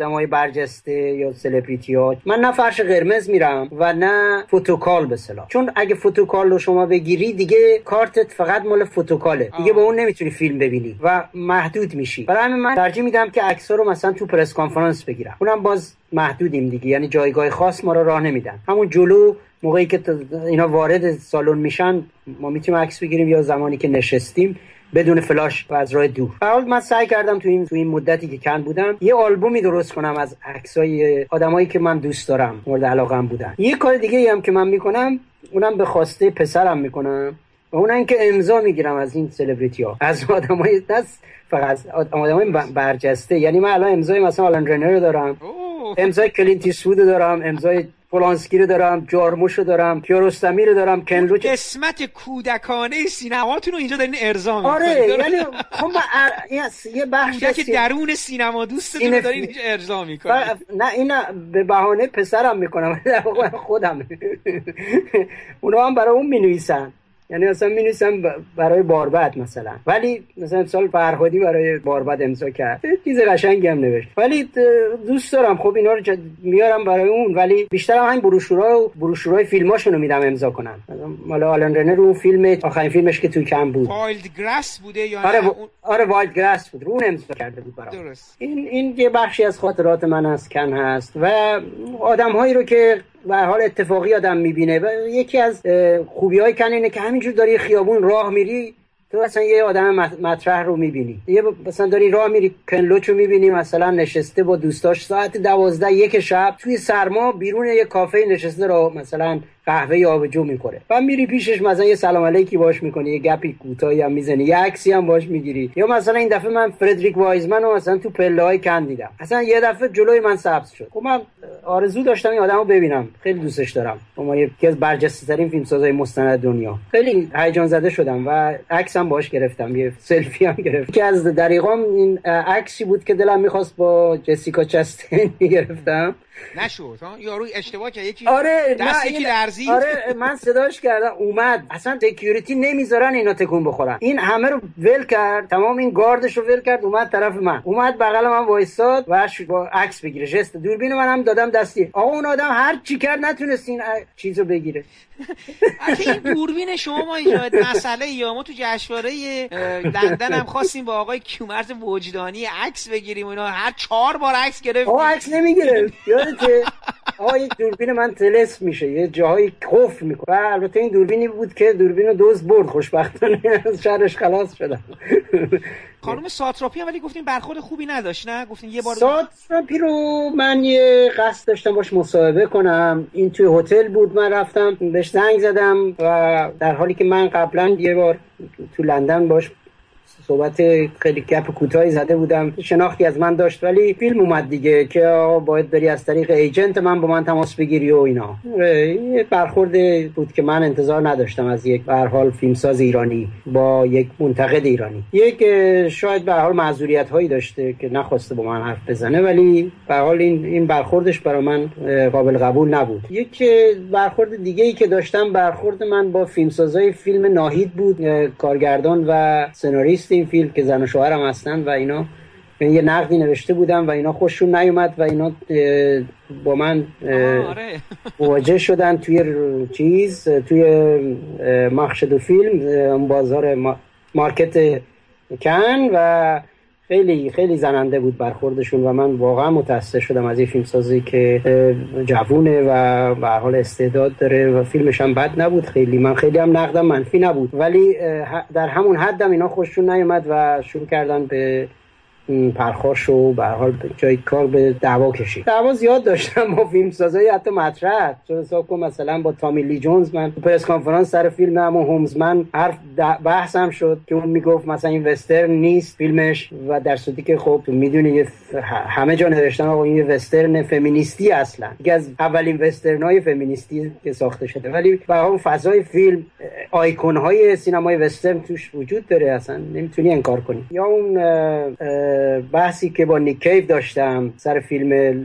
های برجسته یا سلبریتی ها من نه فرش قرمز میرم. و نه photocall به چون اگه photocall رو شما بگیری دیگه کارتت فقط مال photocall ه. دیگه با اون نمی‌تونی فیلم ببینی و محدود میشی. برای همین من ترجیح میدم که عکس رو مثلا تو press conference بگیرم. اونم باز محدودیم دیگه. یعنی جایگاه خاص ما رو راه نمیدن. همون جلو موقعی که اینا وارد سالن میشن ما می‌تونیم عکس بگیریم یا زمانی که نشستیم. بدون فلاش و از راه دور. حال من سعی کردم تو این تو این مدتی که کن بودم یه آلبومی درست کنم از عکسای آدمایی که من دوست دارم مورد علاقم بودن. یه کار دیگه هم که من می‌کنم اونم به خواسته پسرم می‌کنم و اونم که امضا می‌گیرم از این سلبریتی ها. از آدمای دست فقط آدمای برجسته. یعنی من الان امضای مثلا آلن رنر رو دارم امضای کلینتی سود دارم امضای پولانسکی رو دارم جارموش رو دارم کیارستمی رو دارم کنلوچ قسمت کودکانه سینماتون رو اینجا دارین ارضا آره یعنی خب یه بخش که درون سینما دوستتون دارین اینجا ارضا می‌کنین. نه این به بهانه پسرم می‌کنم. خودم. اونا هم برای اون می‌نویسن. یعنی اصلا می نویسم برای باربد مثلا. ولی مثلا سال فرهادی برای باربد امضا کرد. چیز قشنگی هم نوشت. ولی دوست دارم. خب اینا رو میارم برای اون. ولی بیشتر هم همین بروشورا و بروشورای فیلماشونو میدم امضا کنم مال آلن رنه رو فیلم آخرین فیلمش که تو کن بود. Wild Grass بوده یا آره و... آره Wild Grass بود. رو امضا کرده بود برام. درست. این این یه بخشی از خاطرات من از کن هست و آدم هایی رو که و حال اتفاقی آدم می‌بینه. و یکی از خوبی های کن اینه که همینجور داری خیابون راه میری تو اصلا یه آدم مطرح رو می‌بینی. یه مثلا داری راه میری کن لوچ رو می‌بینی مثلا نشسته با دوستاش ساعت دوازده یک شب توی سرما بیرون یه کافه نشسته رو مثلا قهوه آبجو می‌کنه و میری پیشش مثلا یه سلام علیکی باش می‌کنی یه گپی کوتاهی هم می‌زنی یه عکسی هم باش می‌گیری. یا مثلا این دفعه من فردریک وایزمن رو مثلا تو پله های کن دیدم. اصلا یه دفعه جلوی من سبز شد. خب من آرزو داشتم این آدمو ببینم. خیلی دوستش دارم. ما یکی از برجسته ترین فیلمسازای مستند دنیا. خیلی هیجان زده شدم و عکس هم باش گرفتم. یه سلفی هم گرفتم. که از دریغام این عکسی بود که دلم می‌خواست با جسیکا چستین گرفتم. نشد ها؟ یارو اشتباه کرد یکی آره دست یکی لرزید. آره من صداش کردم اومد. اصلا security نمی‌ذارن اینا تکون بخورن. این همه رو ول کرد تمام این گاردش رو ول کرد اومد طرف من. اومد بغل من وایساد و با عکس بگیره. ژست دوربین منم دادم دستی آقا اون آدم هر چی کرد نتونست این چیزو بگیره. این دوربین شما ما مسئله یا ما تو جشنواره لندن هم خواستیم با آقای کیومرز وجدانی عکس بگیریم اینا هر چهار بار عکس گرفت آقا عکس نمی‌گیره یادته؟ آقا این دوربین من تلس میشه. یه جاهایی کف می‌کنه. البته این دوربینی بود که دوربین رو دوز برد. خوشبختانه از شرش خلاص شدم. خانم ساتراپی هم ولی گفتین برخورد خوبی نداشت نه؟ گفتین یه بار ساتراپی رو من یه قصد داشتم باش مصاحبه کنم. این توی هتل بود من رفتم بهش زنگ زدم و در حالی که من قبلا یه بار تو لندن باش صحبت خیلی گپ کوتاهی زده بودم. شناختی از من داشت ولی فیلم اومد دیگه که باید بری از طریق ایجنت من با من تماس بگیری و اینا. برخورد بود که من انتظار نداشتم از یک به حال فیلمساز ایرانی با یک منتقد ایرانی. یک شاید به حال معذوریت هایی داشته که نخواسته با من حرف بزنه ولی به حال این این برخوردش برای من قابل قبول نبود. یک برخورد دیگه ای که داشتم برخورد من با فیلمسازای فیلم ناهید بود کارگردان و سناریست این فیلم که زن و شوهرم هستن و اینا یه نقدی نوشته بودم و اینا خوششون نیومد و اینا با من آره. مواجه شدن توی چیز توی مخشد و فیلم بازار مارکت کن و خیلی خیلی زننده بود برخوردشون و من واقعا متاسف شدم از این فیلم سازی که جوونه و به حال استعداد داره و فیلمش هم بد نبود. خیلی من خیلی هم نقدم منفی نبود. ولی در همون حدم اینا خوششون نیومد و شروع کردن به پرخاش و به حال جای کار به دعوا کشید. دعوا زیاد داشتم با فیلم سازایی حتی مطرح. چون حساب کن مثلا با تامی لی جونز من پرس کانفرانس سر فیلم هم هومزمن حرف بحثم شد که اون می‌گفت مثلا این وسترن نیست فیلمش و در صورتی که خب می‌دونی همه جا نوشتن آقا این وسترن فمینیستی اصلا. یکی از اولین وسترن های فمینیستی که ساخته شده. ولی به اون فضای فیلم آیکون های سینمای وسترن توش وجود داره اصلا. نمی‌تونی انکار کنی. یا اون بحثی که با نیکیو داشتم سر فیلم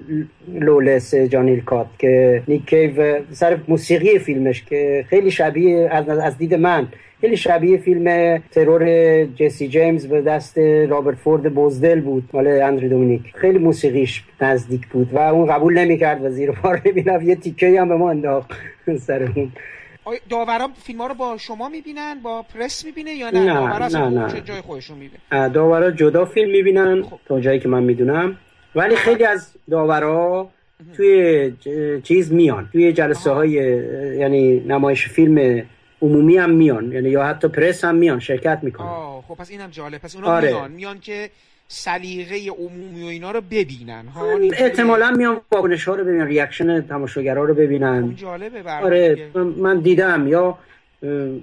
لولس جانیل کات که نیکیو سر موسیقی فیلمش که خیلی شبیه از دید من خیلی شبیه فیلم ترور جسی جیمز به دست رابرت فورد بوزدل بود مال اندری دومینیک. خیلی موسیقیش نزدیک بود و اون قبول نمی‌کرد و زیر بار نمی‌رفت یه تیکه هم به ما انداخت سر اون داورا فیلم ها رو با شما می‌بینن با پرس می‌بینه یا نه؟ نه نه, نه. چه جای خودشون می‌بینن داورا جدا فیلم می‌بینن خب. تا جایی که من می‌دونم. ولی خیلی از داورا توی چیز میان. توی جلسه های یعنی نمایش فیلم عمومی هم میان. یعنی یا حتی پرس هم میان شرکت می‌کنن. خب پس اینم جالب. پس اونا آره. میان. میان که سلیقه عمومی و اینا رو ببینن. ها احتمالا میان واکنش ها رو ببینن reaction تماشاگرها رو ببینن. جالبه آره من دیدم. یا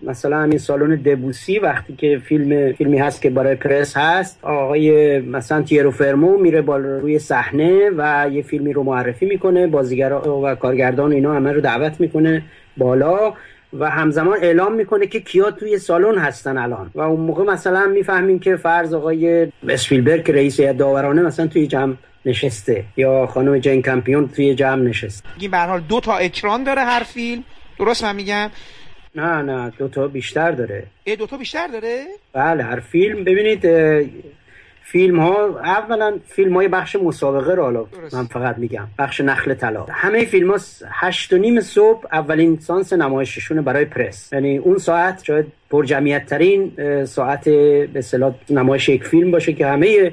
مثلا همین سالن دبوسی وقتی که فیلم فیلمی هست که برای پرس هست آقای مثلا تیری فرمو میره بالا روی صحنه و یه فیلمی رو معرفی می‌کنه بازیگرا و کارگردان اینا همه رو دعوت می‌کنه بالا. و همزمان اعلام می‌کنه که کیا توی سالن هستن الان. و اون موقع مثلا می‌فهمیم که فرض آقای اسپیلبرگ رئیس داورانه مثلا توی جمع نشسته یا خانم جین کمپیون توی جمع نشسته. این به حال دو تا اکران داره هر فیلم. درست من میگم؟ نه نه دو تا بیشتر داره. ای دو تا بیشتر داره؟ بله هر فیلم ببینید فیلم ها اولا فیلم های بخش مسابقه رو حالا من فقط میگم بخش نخل طلا. همه فیلم ها هشت و نیم صبح اولین سانس نمایششونه برای پرس. یعنی اون ساعت شاید پر جمعیت ترین ساعت به نمایش یک فیلم باشه که همه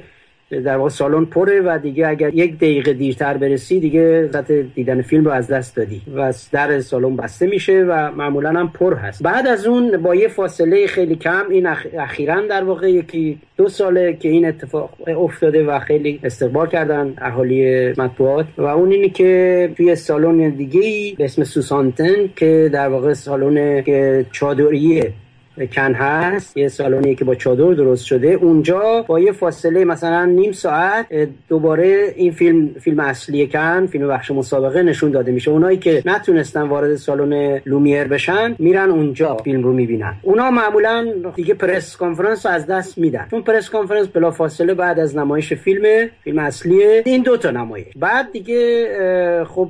در واقع سالن پره و دیگه اگر یک دقیقه دیرتر برسی دیگه ذات دیدن فیلم رو از دست دادی و در سالن بسته میشه و معمولا هم پر هست. بعد از اون با یه فاصله خیلی کم این اخیرا در واقع یکی دو ساله که این اتفاق افتاده و خیلی استقبال کردن اهالی مطبوعات و اون اینی که توی سالن دیگه به اسم سوسانتن که در واقع سالن چادریه کن هست یه سالونی که با چادر درست شده. اونجا با یه فاصله مثلا نیم ساعت دوباره این فیلم فیلم اصلی کن فیلم بخش مسابقه نشون داده میشه. اونایی که نتونستن وارد سالن لومیر بشن میرن اونجا فیلم رو می‌بینن. اونا معمولا دیگه press conference رو از دست میدن. چون press conference بلا فاصله بعد از نمایش فیلم فیلم اصلی این دو تا نمایش. بعد دیگه خب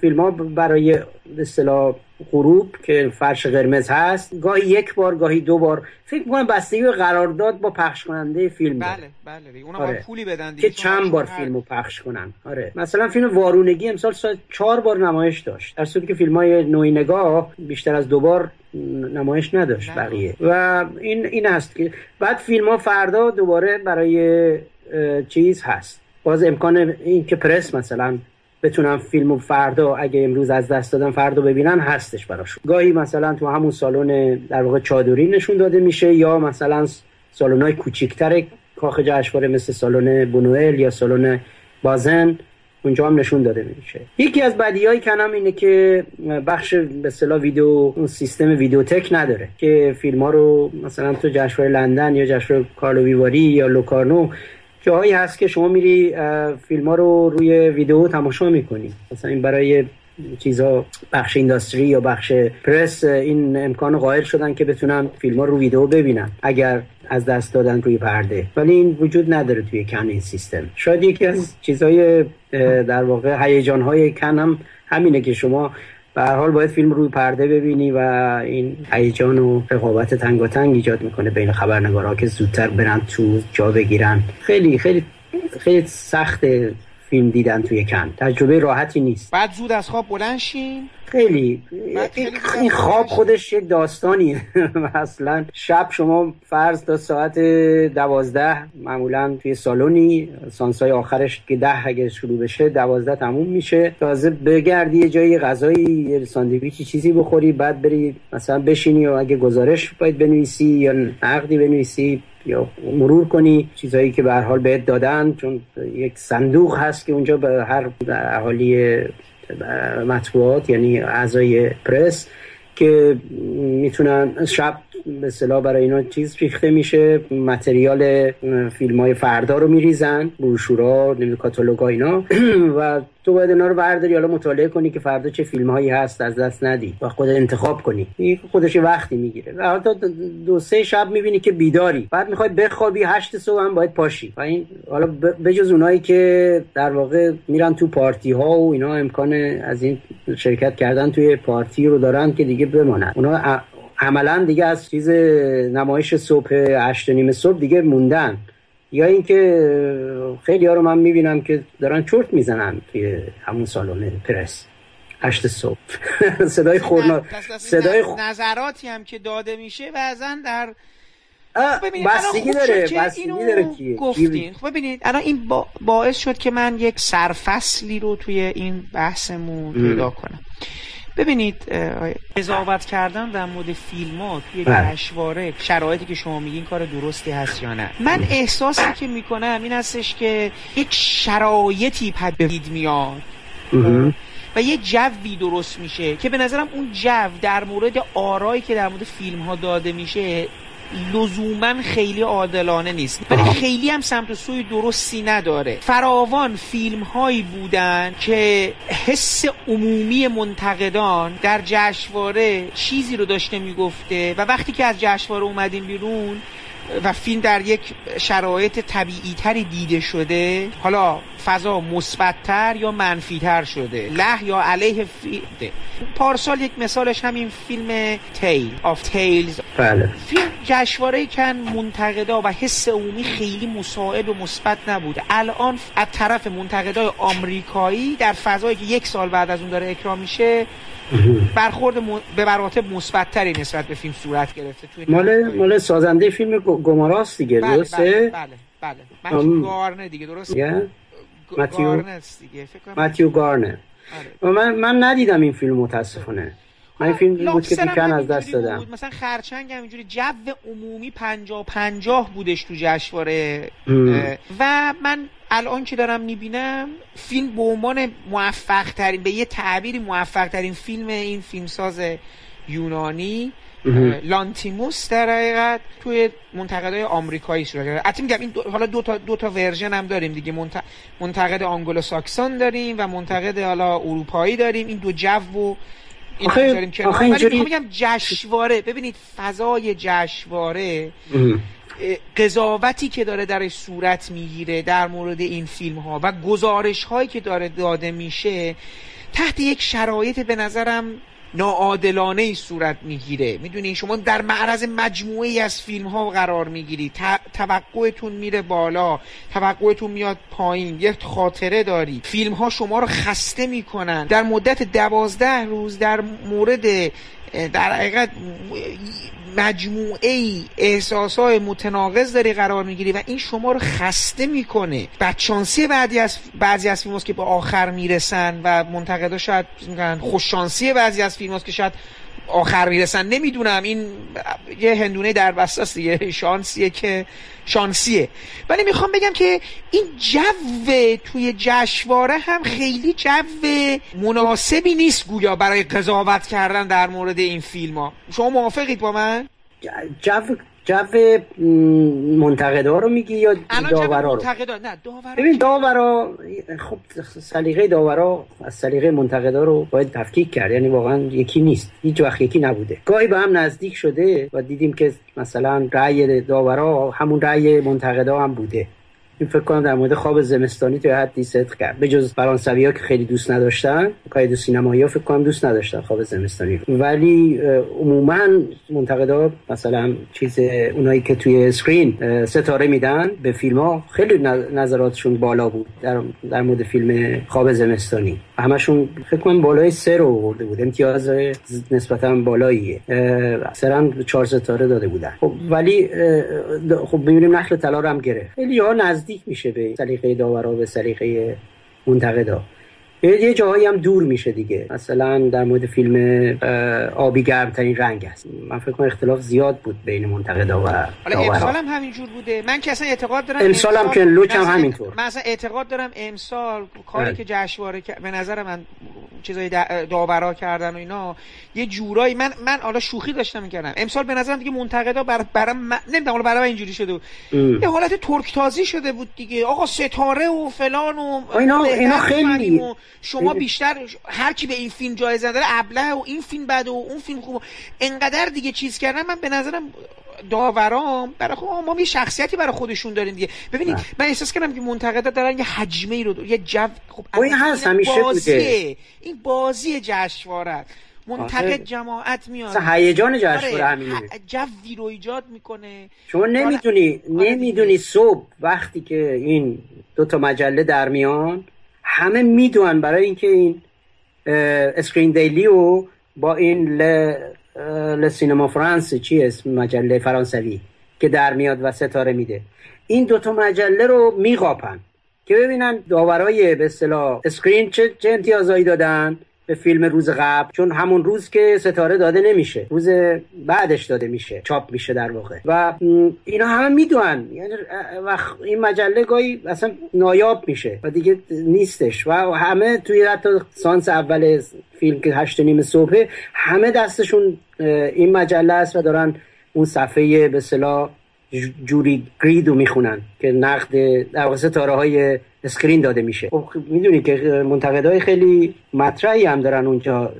فیلم ها برای به اصطلاح غروب که فرش قرمز هست گاهی یک بار گاهی دو بار. فکر می‌کنم بستگی به قرارداد با پخش کننده فیلم بله بله اونا آره. پولی بدن دیگه. که چند بار فیلم رو پخش کنن. آره. مثلا فیلم وارونگی امسال چهار بار نمایش داشت. در صورتی که فیلم های نوعی نگاه بیشتر از دو بار نمایش نداشت نه. بقیه. و این این است که بعد فیلم ها فردا دوباره برای چیز هست. باز امکان این که پرس مثلا بتونن فیلمو فردا اگه امروز از دست دادن فردا ببینن هستش براشون گاهی مثلا تو همون سالن در واقع چادری نشون داده میشه یا مثلا سالن‌های کوچیک‌تر کاخ جشنواره مثل سالن بونوئل یا سالن بازن اونجا هم نشون داده میشه. یکی از بدیهای کنم اینه که بخش به اصطلاح ویدیو اون سیستم ویدیوتک نداره که فیلم ها رو مثلا تو جشنواره لندن یا جشنواره کارلو ویواری یا لوکارنو جاهایی هست که شما میری فیلم ها رو روی ویدیو تماشا می‌کنی. مثلا این برای چیزا بخش اینداستری یا بخش پرس این امکان قائل شدن که بتونن فیلم ها رو ویدیو ببینن اگر از دست دادن روی پرده. ولی این وجود نداره توی کن این سیستم. شاید یکی از چیزهای در واقع هیجان های کن هم همینه که شما به حال باید فیلم روی پرده ببینی و این هیجان و رقابت تنگاتنگ ایجاد می‌کنه بین خبرنگارها که زودتر برن تو جا بگیرن. خیلی خیلی خیلی سخت فیلم دیدن توی کن تجربه راحتی نیست. بعد زود از خواب بلند شین. خیلی. این خواب خودش یک داستانیه. اصلا شب شما فرض تا ساعت دوازده معمولا توی سالونی سانسای آخرش که ده اگه شروع بشه دوازده تموم میشه. تازه بگردی یه جایی غذایی یه ساندویچی چیزی بخوری بعد بری مثلا بشینی و اگه گزارش باید بنویسی یا نقدی بنویسی یا مرور کنی چیزهایی که به حال بهت دادن چون یک صندوق هست که اونجا به هر اهالی مطبوعات یعنی اعضای پرس که می‌تونن شب به اصطلاح برای اینا چیز ریخته میشه. متریال فیلم های فردا رو میریزن بروشورا نمی‌دونم کاتالوگ اینا. و تو باید اینا رو برداری حالا مطالعه کنی که فردا چه فیلم هایی هست از دست ندی. و خود انتخاب کنی. خودش وقتی می‌گیره. و حتی دو سه شب می‌بینی که بیداری. بعد می‌خوای بخوابی هشت صبح هم باید پاشی. و این حالا بجز اونایی که در واقع میرن تو پارتی ها و اینا امکان از این شرکت کردن توی پارتی رو دارن که دیگه بمانن. اونا عملا دیگه از چیز نمایش صبح هشت نیم صبح دیگه موندن. یا اینکه خیلی ها رو من می‌بینم که دارن چرت می‌زنن توی همون سالن پرس. هشت صبح. صدای خورنا صدای نظراتی هم که داده میشه بعضا در بستگی داره بستگی داره کیه گفتین. خب ببینید الان این باعث شد که من یک سرفصلی رو توی این بحثمون پیدا کنم. ببینید قضاوت کردن در مورد فیلم ها توی بله. جشنواره شرایطی که شما میگین کار درستی هست یا نه؟ من احساسی که می‌کنم این هستش که یک شرایطی پدید میاد. و یه جوی درست میشه که به نظرم اون جو در مورد آرایی که در مورد فیلم ها داده میشه لزوما خیلی عادلانه نیست. ولی خیلی هم سمت سوی درستی نداره. فراوان فیلم هایی بودن که حس عمومی منتقدان در جشنواره چیزی رو داشته می‌گفته و وقتی که از جشنواره اومدیم بیرون و فیلم در یک شرایط طبیعی تری دیده شده حالا فضا مثبتتر یا منفیتر شده؟ له یا علیه فیلم پارسال یک مثالش همین فیلم تیل آف تیلز. بله. فیلم جشنواره کن منتقدا و حس عمومی خیلی مساعد و مثبت نبوده الان از طرف منتقدای آمریکایی در فضایی که یک سال بعد از اون داره اکرام میشه برخورد به مراتب مثبتتری نسبت به فیلم صورت گرفته توی مال مال سازنده فیلم گوماراست دیگه بله درسته؟ بله بله, بله. متیو گارنه دیگه درسته؟ متیو متیو گارنر آره. من من ندیدم این فیلم متاسفانه. من این فیلم بود که دیکن از دست دادم. مثلا خرچنگ هم اینجوری جو عمومی پنجاه پنجاه بودش تو جشنواره و من الان که دارم می‌بینم فیلم به عنوان موفق ترین به یه تعبیری موفق ترین فیلم این فیلمساز یونانی لانتیموس در حقیقت توی منتقدای آمریکایی صورت گرفت. البته میگم این دو... حالا دو تا دو تا version هم داریم دیگه. منت... منتقد آنگلو ساکسون داریم و منتقد حالا اروپایی داریم. این دو جو و این آخه, آخه اینجوری... میگم جشنواره. ببینید فضای جشنواره قضاوتی که داره درش صورت می‌گیره در مورد این فیلم ها و گزارش هایی که داره داده میشه تحت یک شرایط به نظرم ناعادلانه ای صورت می‌گیره. می‌دونی؟ شما در معرض مجموعه از فیلم ها قرار می‌گیری. توقعتون میره بالا. توقعتون میاد پایین. یک خاطره داری. فیلم ها شما رو خسته می‌کنن. در مدت دوازده روز در مورد در حقیقت مجموعه ای احساس های متناقض داری قرار می‌گیری و این شما رو خسته می‌کنه. بدشانسی بعضی از بعضی از فیلم که به آخر می‌رسن و منتقدا شاید خوششانسی بعضی از فیلم که شاید آخر می‌رسن. نمی‌دونم. این یه هندونه در بساس دیگه شانسیه که شانسیه. ولی می‌خوام بگم که این جو توی جشواره هم خیلی جو مناسبی نیست گویا برای قضاوت کردن در مورد این فیلم ها شما موافقید با من؟ جو جو منتقدا رو میگی یا داورا رو؟ نه داورا ببین داورا خب سلیقه داورا از سلیقه منتقدا رو باید تفکیک کرد یعنی واقعا یکی نیست هیچ وقت یکی نبوده. گاهی به هم نزدیک شده و دیدیم که مثلا رأی داورا همون رأی منتقدا هم بوده. این فکر کنم در مورد خواب زمستانی تا حدی صدق کرد. به جز فرانسوی ها که خیلی دوست نداشتن دو سینمایی ها فکر کنم دوست نداشتن خواب زمستانی ولی عموما منتقدا مثلا چیز اونایی که توی Screen ستاره میدن به فیلم ها خیلی نظراتشون بالا بود در, در مورد فیلم خواب زمستانی. همشون فکر کنم بالای سه رو برده بود. امتیاز نسبتا بالاییه. اکثرا چهار ستاره داده بودن. خب ولی خب ببینیم نخل طلا رو هم گرفت. خیلی ها نزدیک میشه به سلیقه داورا به سلیقه منتقدا. یه جاهایی هم دور میشه دیگه. مثلا در مورد فیلم آبی گرمترین رنگ است. من فکر کنم اختلاف زیاد بود بین منتقدا و حالا امسال هم همینجور بوده. من که اصلا اعتقاد دارم امسال هم که لوچ هم همینطور. من اصلا اعتقاد دارم امسال کاری بله. که جشنواره به نظر من چیزای داورا کردن و اینا یه جورایی من من حالا شوخی داشتم می‌کردم. امسال به نظرم دیگه منتقدا بر برام نمی‌دونم حالا برام اینجوری شده بود. یه حالت ترک تازی شده بود دیگه. آقا ستاره و فلان و اینا اینا خیلی شما بیشتر هر کی به این فیلم جایزه داره ابله و این فیلم بده و اون فیلم خوب. انقدر دیگه چیز کردن من به نظرم داورام برای خب ما یه شخصیتی برای خودشون داریم دیگه. ببینید بله. من احساس کردم که منتقدا دارن یه حجمه ای رو یه جو خب این هست همیشه بوده. این بازی جشنواره منتقد جماعت میاد. هیجان جشنواره آره، همینه. جوی رو ایجاد می‌کنه. شما نمی‌دونی آره نمی‌دونی صبح وقتی که این دو تا مجله در میان همه می‌دونن برای اینکه این Screen Daily و با این ل, ل سینما فرانس چی اسم مجله فرانسوی که در میاد و ستاره میده. این دوتا مجله رو میقاپن که ببینن داورای به اصطلاح Screen چه, چه امتیازایی دادن. به فیلم روز قبل چون همون روز که ستاره داده نمیشه. روز بعدش داده میشه. چاپ میشه در واقع. و اینا همه می‌دونن. یعنی این مجله گاهی اصلا نایاب میشه و دیگه نیستش. و همه توی حتی سانس اول فیلم که هشت نیم صبح همه دستشون این مجله است و دارن اون صفحه به اصطلاح jury grid و می‌خونن که نقد در واقع ستاره های اسکرین داده میشه. خب می‌دونی که منتقدای خیلی مطرحی هم دارن اونجا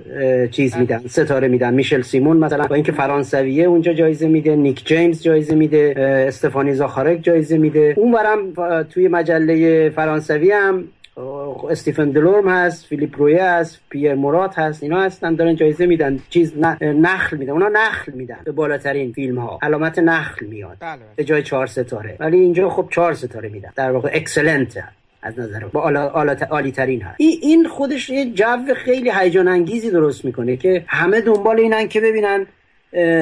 چیز بله. میدن ستاره میدن. میشل سیمون مثلا با اینکه فرانسویه اونجا جایزه میده نیک جیمز جایزه میده استفانی زاخارک جایزه میده. اونورم توی مجله فرانسوی هم استیفن دلورم هست فیلیپ رویه هست پیر مرات هست اینا هستن دارن جایزه میدن. چیز نخل میدن اونا نخل میدن. به بالاترین فیلم ها علامت نخل میاد. بله. به جای چهار ستاره. ولی اینجا خب چهار ستاره میدن. در واقع excellent از نظر با عالی ترین هست. این خودش یه جو خیلی هیجان انگیزی درست می‌کنه که همه دنبال اینن که ببینن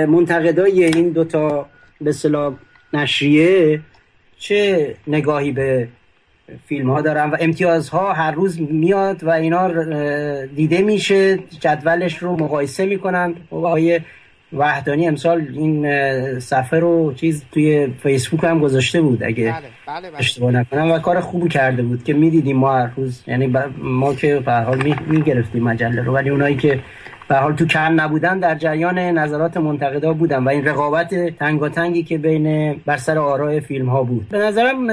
منتقدای این دوتا به اصطلاح نشریه چه نگاهی به فیلم ها دارن و امتیازها هر روز میاد و اینا دیده میشه جدولش رو مقایسه می‌کنن. و آقای وحدانی امسال این صفحه رو چیز توی فیسبوک هم گذاشته بود اگه بله، بله، بله. اشتباه نکنم و کار خوبی کرده بود که می‌دیدیم ما هر روز یعنی ما که به حال می‌گرفتیم مجله رو ولی اونایی که به حال تو کم نبودن در جریان نظرات منتقدا بودن و این رقابت تنگاتنگی که بین بر سر آراء فیلم ها بود. به نظرم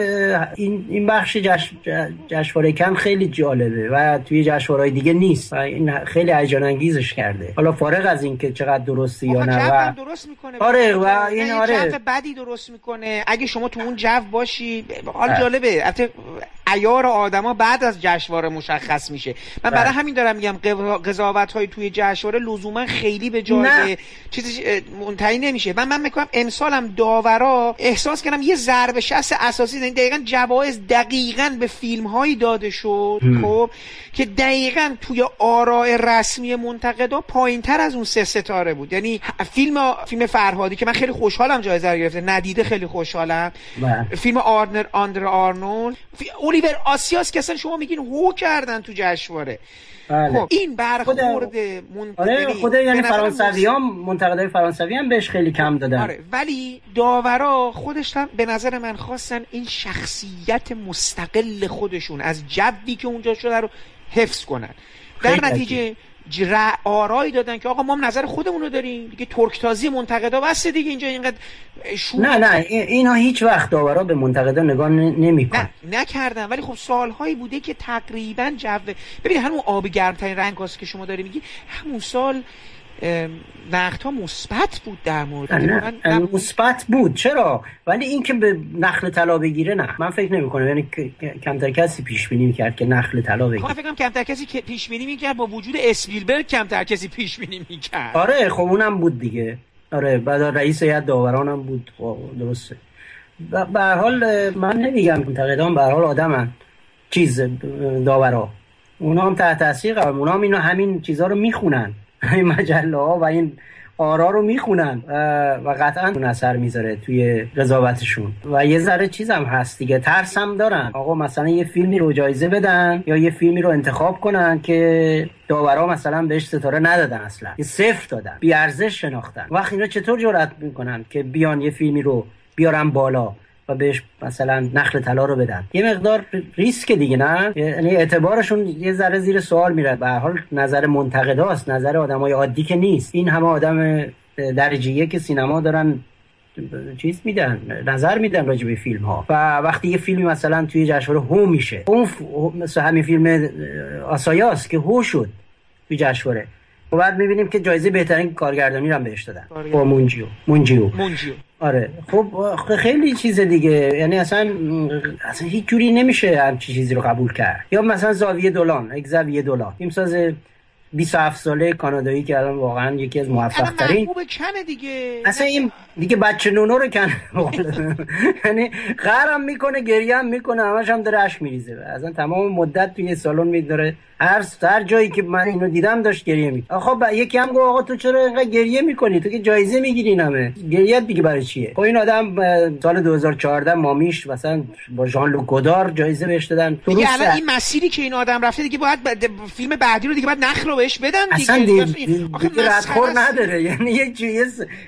این این بخش جش... جشنواره کن خیلی جالبه و توی جشنواره‌های دیگه نیست و این خیلی هیجان انگیزش کرده. حالا فارغ از اینکه چقدر درستی یا نه و درست می‌کنه. آره و این آره. جو بدی درست می‌کنه. اگه شما تو اون جو باشی حال جالبه. البته عیار آدما بعد از جشنواره مشخص میشه. من برای بله. همین دارم میگم قضاوت های توی جشنواره لزوما خیلی به جای چیزی منتهی نمیشه. من من می‌کنم امسالم داورا احساس کردم یه ضربه شست اساسی یعنی دقیقا جوایز دقیقا به فیلم هایی داده شد خب که دقیقا توی آراء رسمی منتقدا پایین تر از اون سه ستاره بود. یعنی فیلم فیلم فرهادی که من خیلی خوشحالم جایزه رو گرفته ندیده خیلی خوشحالم. بله. فیلم آرنر آندر آرنولد. الیور آسیاس که اصلا شما میگین هو کردن تو جشنواره. بله. خب این برخورد آره خود یعنی فرانسوی هم منتقدای فرانسوی هم بهش خیلی کم دادن. آره ولی داورا خودش هم به نظر من خواستن این شخصیت مستقل خودشون از جوی که اونجا شده رو حفظ کنن. در نتیجه آرایی دادن که آقا ما هم نظر خودمون رو داریم. دیگه ترکتازی منتقدا بسته دیگه اینجا اینقدر نه نه اینا هیچ وقت داورا به منتقدا نگاه نمیکن نه نکردن. ولی خب سالهایی بوده که تقریبا جو ببین همون آب گرمترین رنگ که شما داری میگی. همون سال نقد ها مثبت بود در مورد مثبت بود. چرا؟ ولی اینکه به نخل طلا بگیره نه. من فکر نمی کنم یعنی کمتر کسی پیش بینی می‌کرد که نخل طلا بگیره من فکر کمتر کسی که پیش بینی می‌کرد با وجود اسپیلبرگ کمتر کسی پیش بینی می‌کرد. آره خب اونم بود دیگه. آره بعد رئیس هیئت داورانم بود. خب، درسته. به هر حال من نمیگم منتقدان به حال آدمن. چیز داورا. اونا هم تحت تاثیر قرار اونا هم اینو همین چیزا رو می‌خونن. این مجله ها و این آرا رو می‌خونن. و قطعا اون اثر می‌ذاره توی قضاوتشون. و یه ذره چیزم هست دیگه ترس هم دارن. آقا مثلا یه فیلمی رو جایزه بدن یا یه فیلمی رو انتخاب کنن که داورا مثلا بهش ستاره ندادن اصلا. یه صفر دادن بی ارزش شناختن. وقت اینا چطور جرأت می‌کنن که بیان یه فیلمی رو بیارن بالا؟ و بهش مثلا نخل طلا رو بدن. یه مقدار ریسک دیگه نه؟ یعنی اعتبارشون یه ذره زیر سوال میره. به حال نظر منتقداست نظر آدمای عادی که نیست. این همه آدم درجه که سینما دارن چیز میدن نظر میدن راجع به فیلم ها و وقتی یه فیلمی مثلا توی جشنواره هو میشه اون مثل همین فیلم آسایاست که هو شد توی جشنواره و بعد می‌بینیم که جایزه بهترین کارگردانی رو هم بهش دادن. با مونجیو. مونجیو. مونجیو. آره. خب خیلی چیز دیگه. یعنی اصلا اصلا هیچ جوری نمیشه همچی چیزی رو قبول کرد. یا مثلا زاویه دولان اگزاویه دولان. این ساز 27 ساله کانادایی که الان واقعا یکی از موفق ترین کنه دیگه. اصلا این دیگه بچه نونو رو کنه. یعنی غرم می‌کنه گریه هم می‌کنه همش هم داره عشق میریزه. اصلا تمام مدت توی سالن میداره. هر هر جایی که من اینو دیدم داشت گریه می خب یکی هم گفت آقا تو چرا اینقدر گریه می‌کنی؟ تو که جایزه می‌گیری همه. گریه دیگه برای چیه؟ خب این آدم سال 2014 مامیش مثلا با ژان لوک گودار جایزه بهش دادن. دیگه الان این مسیری که این آدم رفته دیگه باید فیلم بعدی رو دیگه باید نخل رو بهش بدن دیگه. اصلا دیگه ردخور نداره. یعنی یک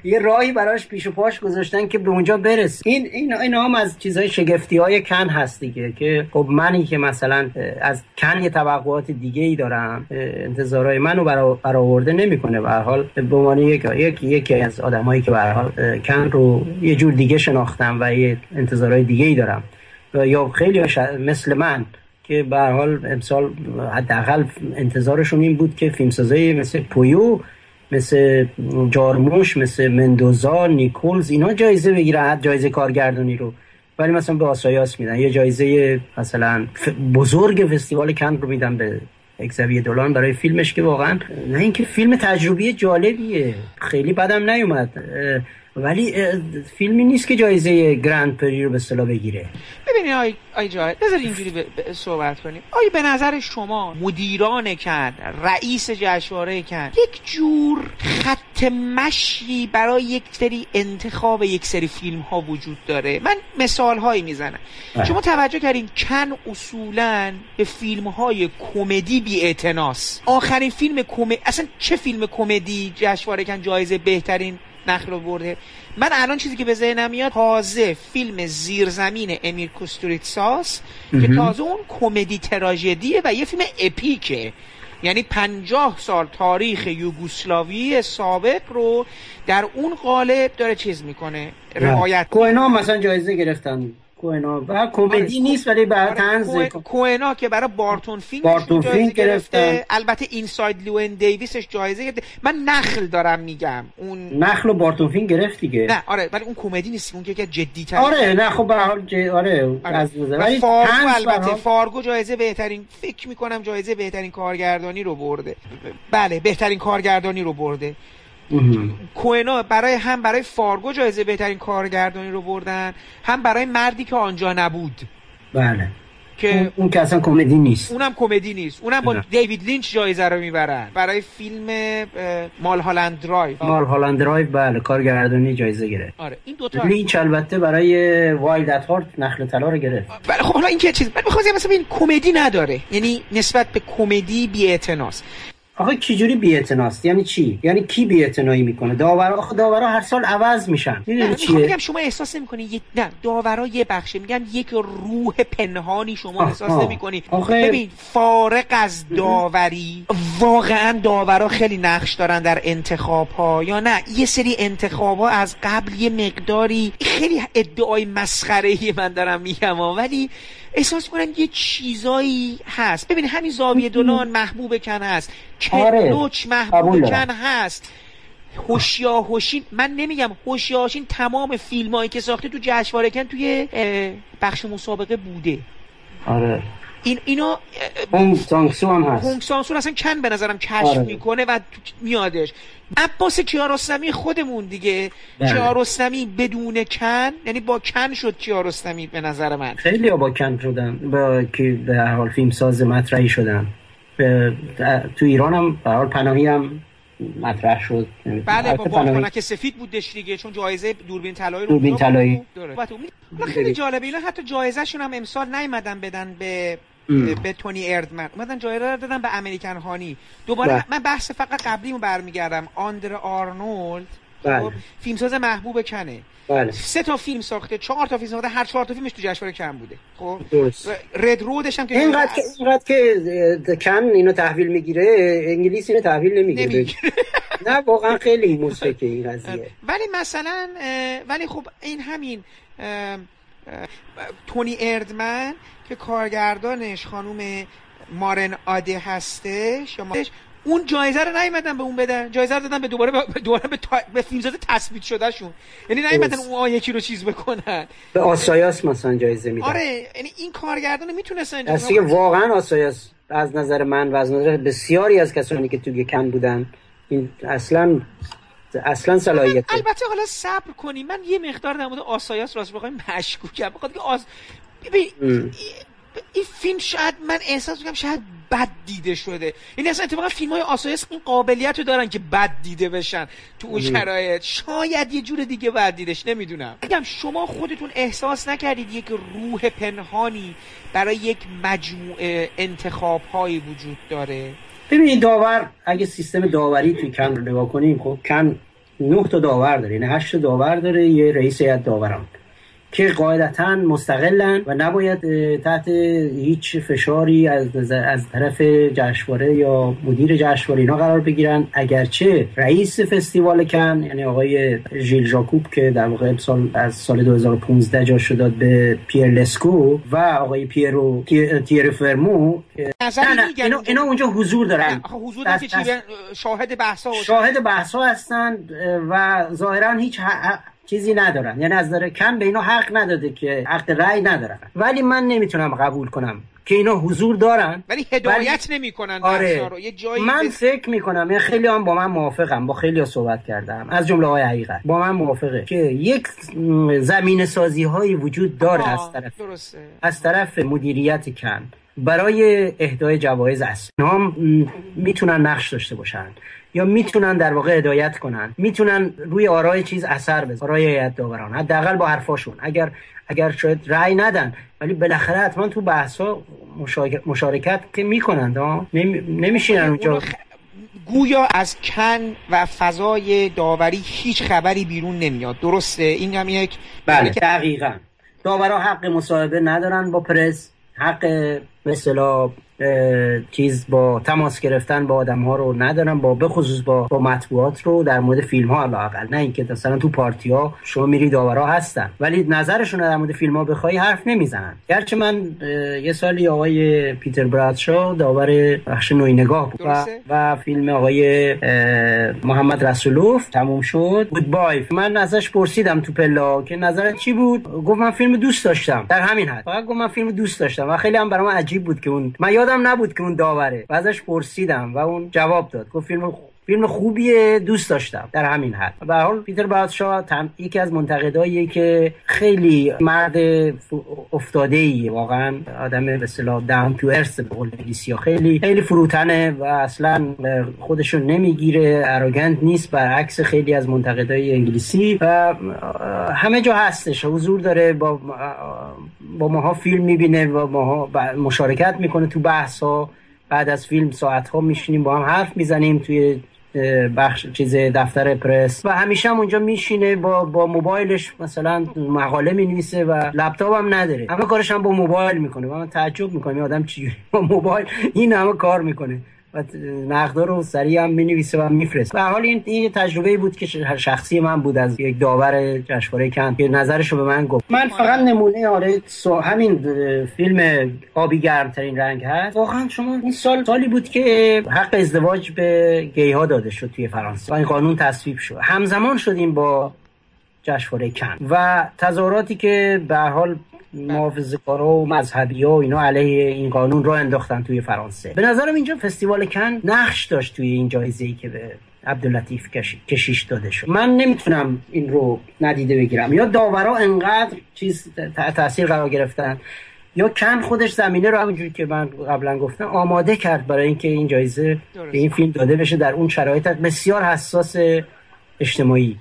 یه راهی براش پیش و پاش گذاشتن که به اونجا برس این این اینا هم از چیزهای شگفتی های کن هست دیگه که خب منی که مثلا از کن یه توقعات دیگه ای دارم انتظارهای منو برآورده نمی‌کنه. به هر حال به عنوان یک یکی از آدمایی که به هر حال کن رو یه جور دیگه شناختم و یه انتظارهای دیگه ای دارم یا خیلی مثل من که به حال امسال حداقل انتظارشون این بود که فیلمسازای مثل پویو مثل جارموش مثل مندوزا نیکولز اینا جایزه بگیرن جایزه کارگردانی رو. ولی مثلا به آسایاس میدن. یه جایزه مثلا بزرگ فستیوال کن رو میدن به اکزوی دولان برای فیلمش که واقعا نه اینکه فیلم تجربی جالبیه. خیلی بدم نیومد. ولی فیلمی نیست که جایزه گرند پری رو به اصطلاح بگیره. ببینید آی, آی جای بذار اینجوری ب... صحبت کنیم. آیا به نظر شما مدیران کن رئیس جشنواره کن یک جور خط مشی برای یک سری انتخاب یک سری فیلم ها وجود داره؟ من مثال هایی می‌زنم. بله. شما توجه کردین کن اصولا به فیلم های کمدی بی آخرین فیلم کمدی اصلا چه فیلم کمدی؟ جشنواره کن جایزه بهترین نخل برده. من الان چیزی که به ذهنم میاد تازه فیلم زیرزمین امیر کوستوریتساس که تازه اون کمدی تراژدیه و یه فیلم epic ه. یعنی پنجاه سال تاریخ یوگوسلاوی سابق رو در اون قالب داره چیز می‌کنه روایت کوهنا مثلا جایزه گرفتن. کوهنا و کمدی آره، نیست ولی برای طنز کوهنا که برای بارتون فینک بارتون فینک گرفته البته Inside Llewyn Davis ش جایزه گرفته. من نخل دارم میگم. اون نخل و بارتون فینک گرفت دیگه. نه آره ولی اون کمدی نیست. اون که جدی تر آره نه خب به حال ج... آره, آره. از ولی فارگو البته فارگو جایزه بهترین فکر می‌کنم جایزه بهترین کارگردانی رو برده. بله بهترین کارگردانی رو برده. کوهنا برای هم برای فارگو جایزه بهترین کارگردانی رو بردن هم برای مردی که آنجا نبود. بله. که اون, که اصلا کمدی نیست. اونم کمدی نیست. اونم با دیوید لینچ جایزه رو می‌برن. برای فیلم Mulholland Drive. Mulholland Drive بله کارگردانی جایزه گرفت. آره این دو تا لینچ البته برای Wild at Heart نخل طلا رو گرفت. بله خب حالا این که چیز من می‌خوام مثلا این کمدی نداره. یعنی نسبت به کمدی بی‌اعتناست. آخه چجوری بی‌اعتناست؟ یعنی چی؟ یعنی کی بی‌اعتنایی می‌کنه؟ داورا آخه داورا هر سال عوض میشن. می‌دونی چیه؟ میگم شما احساس نمی‌کنی؟ یک نه داورا یه بخشه. میگن یک روح پنهانی شما آه احساس نمی‌کنی. آخه... ببین فارغ از داوری واقعا داورا خیلی نقش دارن در انتخاب ها یا نه یه سری انتخاب ها از قبل یه مقداری خیلی ادعای مسخره من دارم میگم ولی احساس کنم یه چیزایی هست. ببین همین زاویه دولان محبوب کن هست. کنوچ آره. محبوب کن هست. هوشیا هوشین من نمیگم هوشیا هوشین تمام فیلم هایی که ساخته تو جشنواره کن توی بخش مسابقه بوده. آره. این اینا هونگ سانسو هم هست. هونگ سانسو اصلا کن به نظرم کشف آره. می‌کنه و میادش. عباس کیارستمی خودمون دیگه. بله. کیارستمی بدون کن یعنی با کن شد کیارستمی به نظر من. خیلی با کن شدن با که به حال فیلم ساز مطرحی شدن. تو ایران هم به حال پناهی هم مطرح شد. بله با بالکنک سفید بودش دیگه چون جایزه دوربین طلایی رو دوربین طلایی. خیلی جالبه اینا حتی جایزه شون هم امسال نیومدن بدن به به تونی اردمن. اومدن جایزه رو دادن به امریکن هانی. دوباره بله. من بحث فقط قبلیمو برمیگردم. آندر آرنولد بله. خب، فیلمساز محبوب کنه. بله. سه تا فیلم ساخته چهار تا فیلم ساخته هر چهار تا فیلمش تو جشنواره کن بوده. خب؟ رد رودش هم که اینقدر که اینقدر که کن اینو تحویل می‌گیره انگلیس اینو تحویل نمی‌گیره. نه واقعا خیلی موسیقی این قضیه. ولی مثلا ولی خب این همین تونی اردمن که کارگردانش خانوم مارن آده هستش یا اون جایزه رو نیومدن به اون بدن. جایزه رو دادن به دوباره به دوباره به, تا... به فیلمساز تثبیت شده شون یعنی نیومدن اون یکی رو چیز بکنن. به آسایاس مثلا جایزه میدن. آره یعنی این کارگردان می‌تونستن اصلا که واقعا آسایاس از نظر من و از نظر بسیاری از کسانی که توی کن بودن این اصلا اصلا صلاحیت البته حالا صبر کنی من یه مقدار در مورد آسایاس راست بخوایم مشکوکم. بخاطر که آس... ببین این فیلم شاید من احساس می‌کنم شاید بد دیده شده. این اصلا اتفاقا فیلم های آسایس این قابلیت رو دارن که بد دیده بشن تو اون شرایط. شاید یه جور دیگه بد دیدش نمی‌دونم. بگم شما خودتون احساس نکردید یک روح پنهانی برای یک مجموعه انتخاب هایی وجود داره. ببینید داور اگه سیستم داوری توی کن رو نگاه کنیم خب کن نه تا داور داره یعنی هشت داور داره یه رئیس هیئت داوران که قاعدتا مستقلن و نباید تحت هیچ فشاری از, از طرف جشنواره یا مدیر جشنواره اینا قرار بگیرن. اگرچه رئیس فستیوال کن یعنی آقای ژیل ژاکوب که در واقع سال از سال 2015 جا شد به پیر لسکو و آقای پیرو تیر فرمو اینا, اینا اونجا حضور دارن. حضور دست شاهد بحثا شاهد بحثا هستن و ظاهرا هیچ چیزی ندارن یعنی از داره کم به اینا حق نداده که حق رأی ندارن. ولی من نمی‌تونم قبول کنم که اینا حضور دارن. ولی هدایت ولی... نمی‌کنن آره. رو. یه جایی من بس... فکر می‌کنم یه خیلی هم با من موافقم با خیلی ها صحبت کردم. از جمله های حقیقت. با من موافقه که یک زمین سازی هایی وجود داره از طرف درسته. از طرف مدیریت کن برای اهدای جوایز اصلی. هم می‌تونن نقش داشته باشن. یا می‌تونن در واقع هدایت کنن. می‌تونن روی آرای چیز اثر بزنن آرای هیئت داوران. حداقل با حرفاشون. اگر اگر شاید رأی ندن ولی بالاخره حتما تو بحثا مشارکت که می‌کنن ها. نمیشینن اونجا. گویا از کن و فضای داوری هیچ خبری بیرون نمیاد. درسته؟ این هم یک بله دقیقا. داورا حق مصاحبه ندارن با پرس. حق مثلا چیز با تماس گرفتن با آدم ها رو ندارن با بخصوص با با مطبوعات رو در مورد فیلم ها لاقل نه اینکه مثلا تو پارتی ها شما میری داورا هستن. ولی نظرشون در مورد فیلم ها بخوای حرف نمی‌زنن. گرچه من یه سالی آقای پیتر برادشا داور بخش نوی نگاه بود و, و فیلم آقای محمد رسولوف تموم شد. بود بای من ازش پرسیدم تو پلا که نظرت چی بود؟ گفت من فیلم دوست داشتم. در همین حد. فقط گفت من فیلم دوست داشتم و خیلی هم برام عجیب بود که اون من یادم نبود که اون داوره. و ازش پرسیدم و اون جواب داد. گفت فیلم فیلم خوبیه دوست داشتم. در همین حد. به حال پیتر بادشاه تم... یکی از منتقداییه که خیلی مرد افتاده ای واقعا آدم به اصطلاح دام تو ارث به قول خیلی خیلی فروتنه و اصلا خودشون نمی‌گیره. اروگنت نیست. برعکس خیلی از منتقدای انگلیسی. و همه جا هستش. حضور داره با با ماها فیلم می‌بینه و ماها مشارکت می‌کنه تو بحث ها بعد از فیلم ساعت ها میشینیم با هم حرف می‌زنیم توی بخش چیز دفتر پرس. و همیشه هم اونجا میشینه با با موبایلش مثلا مقاله می‌نویسه و لپتاپ هم نداره. همه کارش هم با موبایل می‌کنه. و من تعجب می‌کنم آدم چجوری با موبایل؟ این همه کار می‌کنه. و نقدا رو سریع هم می‌نویسه و میفرست به حال این این تجربه بود که شخصی من بود از یک داور جشنواره کن که نظرش رو به من گفت. من فقط نمونه آره همین فیلم آبی گرم ترین رنگ هست. واقعا شما این سال سالی بود که حق ازدواج به گی ها داده شد توی فرانسه. و این قانون تصویب شد. همزمان شدیم با جشنواره کن و تظاهراتی که به حال کارا و مذهبی ها و اینا علیه این قانون را انداختن توی فرانسه. به نظرم اینجا فستیوال کن نقش داشت توی این جایزه ای که به عبداللطیف کشیش داده شد. من نمی‌تونم این رو ندیده بگیرم. یا داورا انقدر چیز تاثیر قرار گرفتن یا کن خودش زمینه رو همونجوری که من قبلا گفتم آماده کرد برای اینکه این جایزه به این فیلم داده بشه در اون شرایط. بسیار حساس اجتماعی.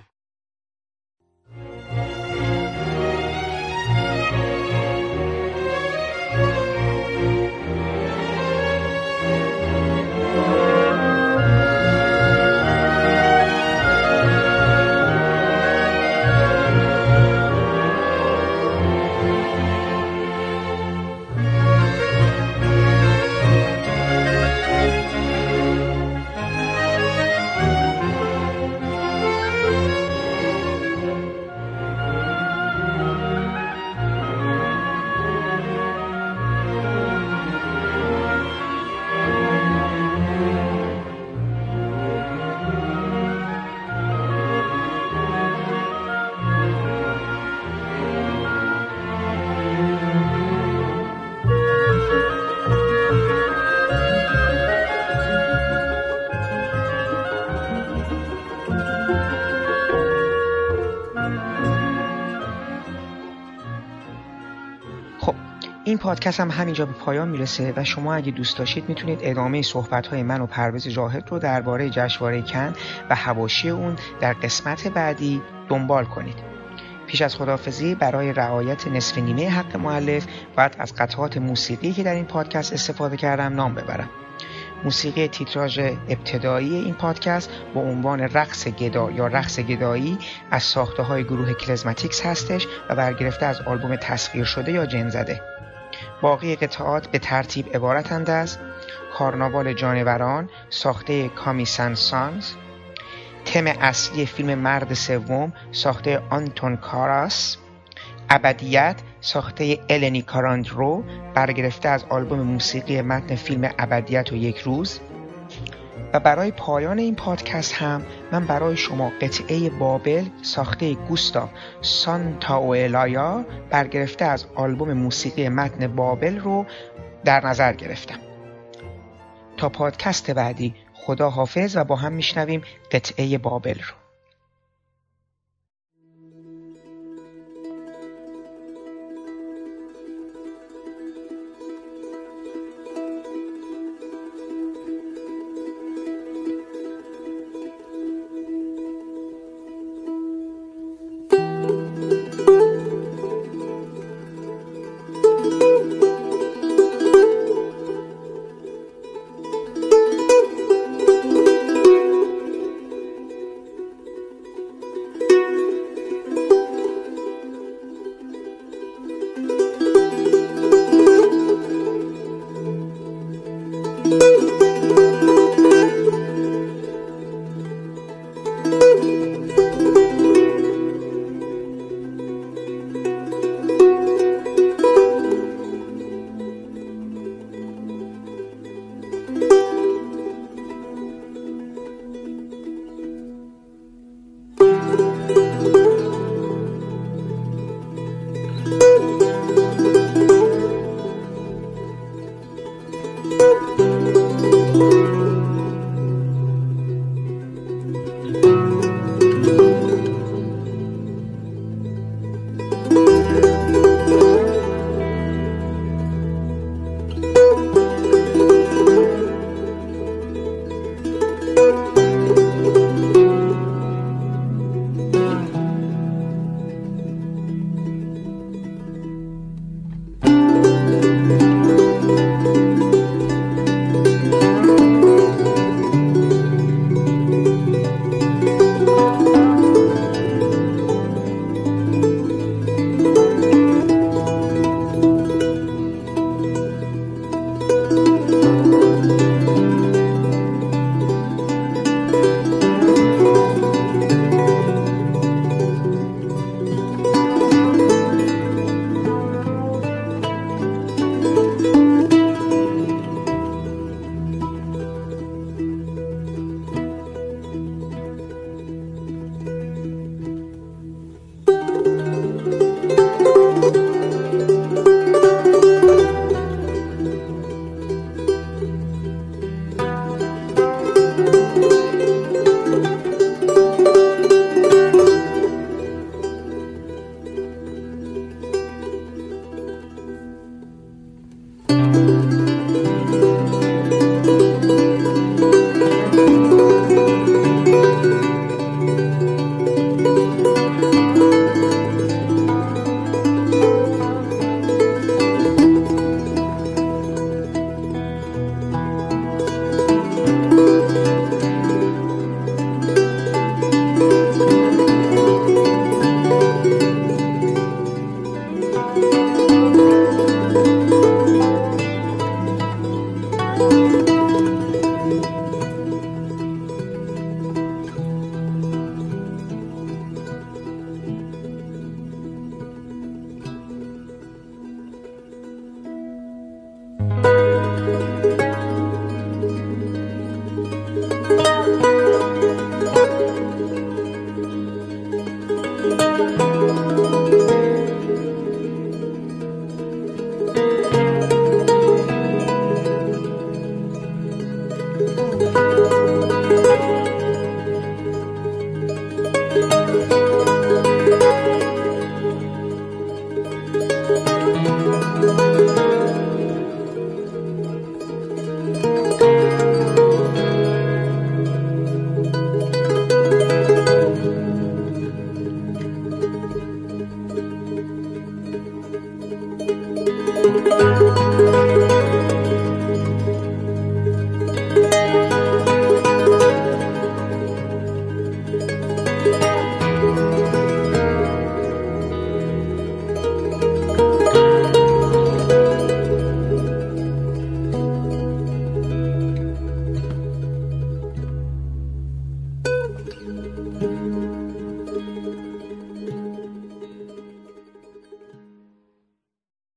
پادکست هم همینجا به پایان می‌رسه و شما اگه دوست داشتید می‌تونید ادامه صحبت های من و پرویز جاهد رو درباره جشنواره کن و حواشی اون در قسمت بعدی دنبال کنید. پیش از خداحافظی برای رعایت نصف نیمه حق مؤلف باید از قطعات موسیقی که در این پادکست استفاده کردم نام ببرم. موسیقی تیتراژ ابتدایی این پادکست با عنوان رقص گدا یا رقص گدایی از ساخته های گروه کلزماتیکس هستش و برگرفته از آلبوم تسخیر شده یا جن زده. باقی قطعات به ترتیب عبارتند از کارناوال جانوران ساخته کامیسن سانز تم اصلی فیلم مرد سوم ساخته آنتون کاراس ابدیت ساخته النی کاراندرو برگرفته از آلبوم موسیقی متن فیلم ابدیت و یک روز. و برای پایان این پادکست هم من برای شما قطعه بابل ساخته گوستاف سانتاوئلایا برگرفته از آلبوم موسیقی متن بابل رو در نظر گرفتم. تا پادکست بعدی خدا حافظ و با هم میشنویم قطعه بابل رو.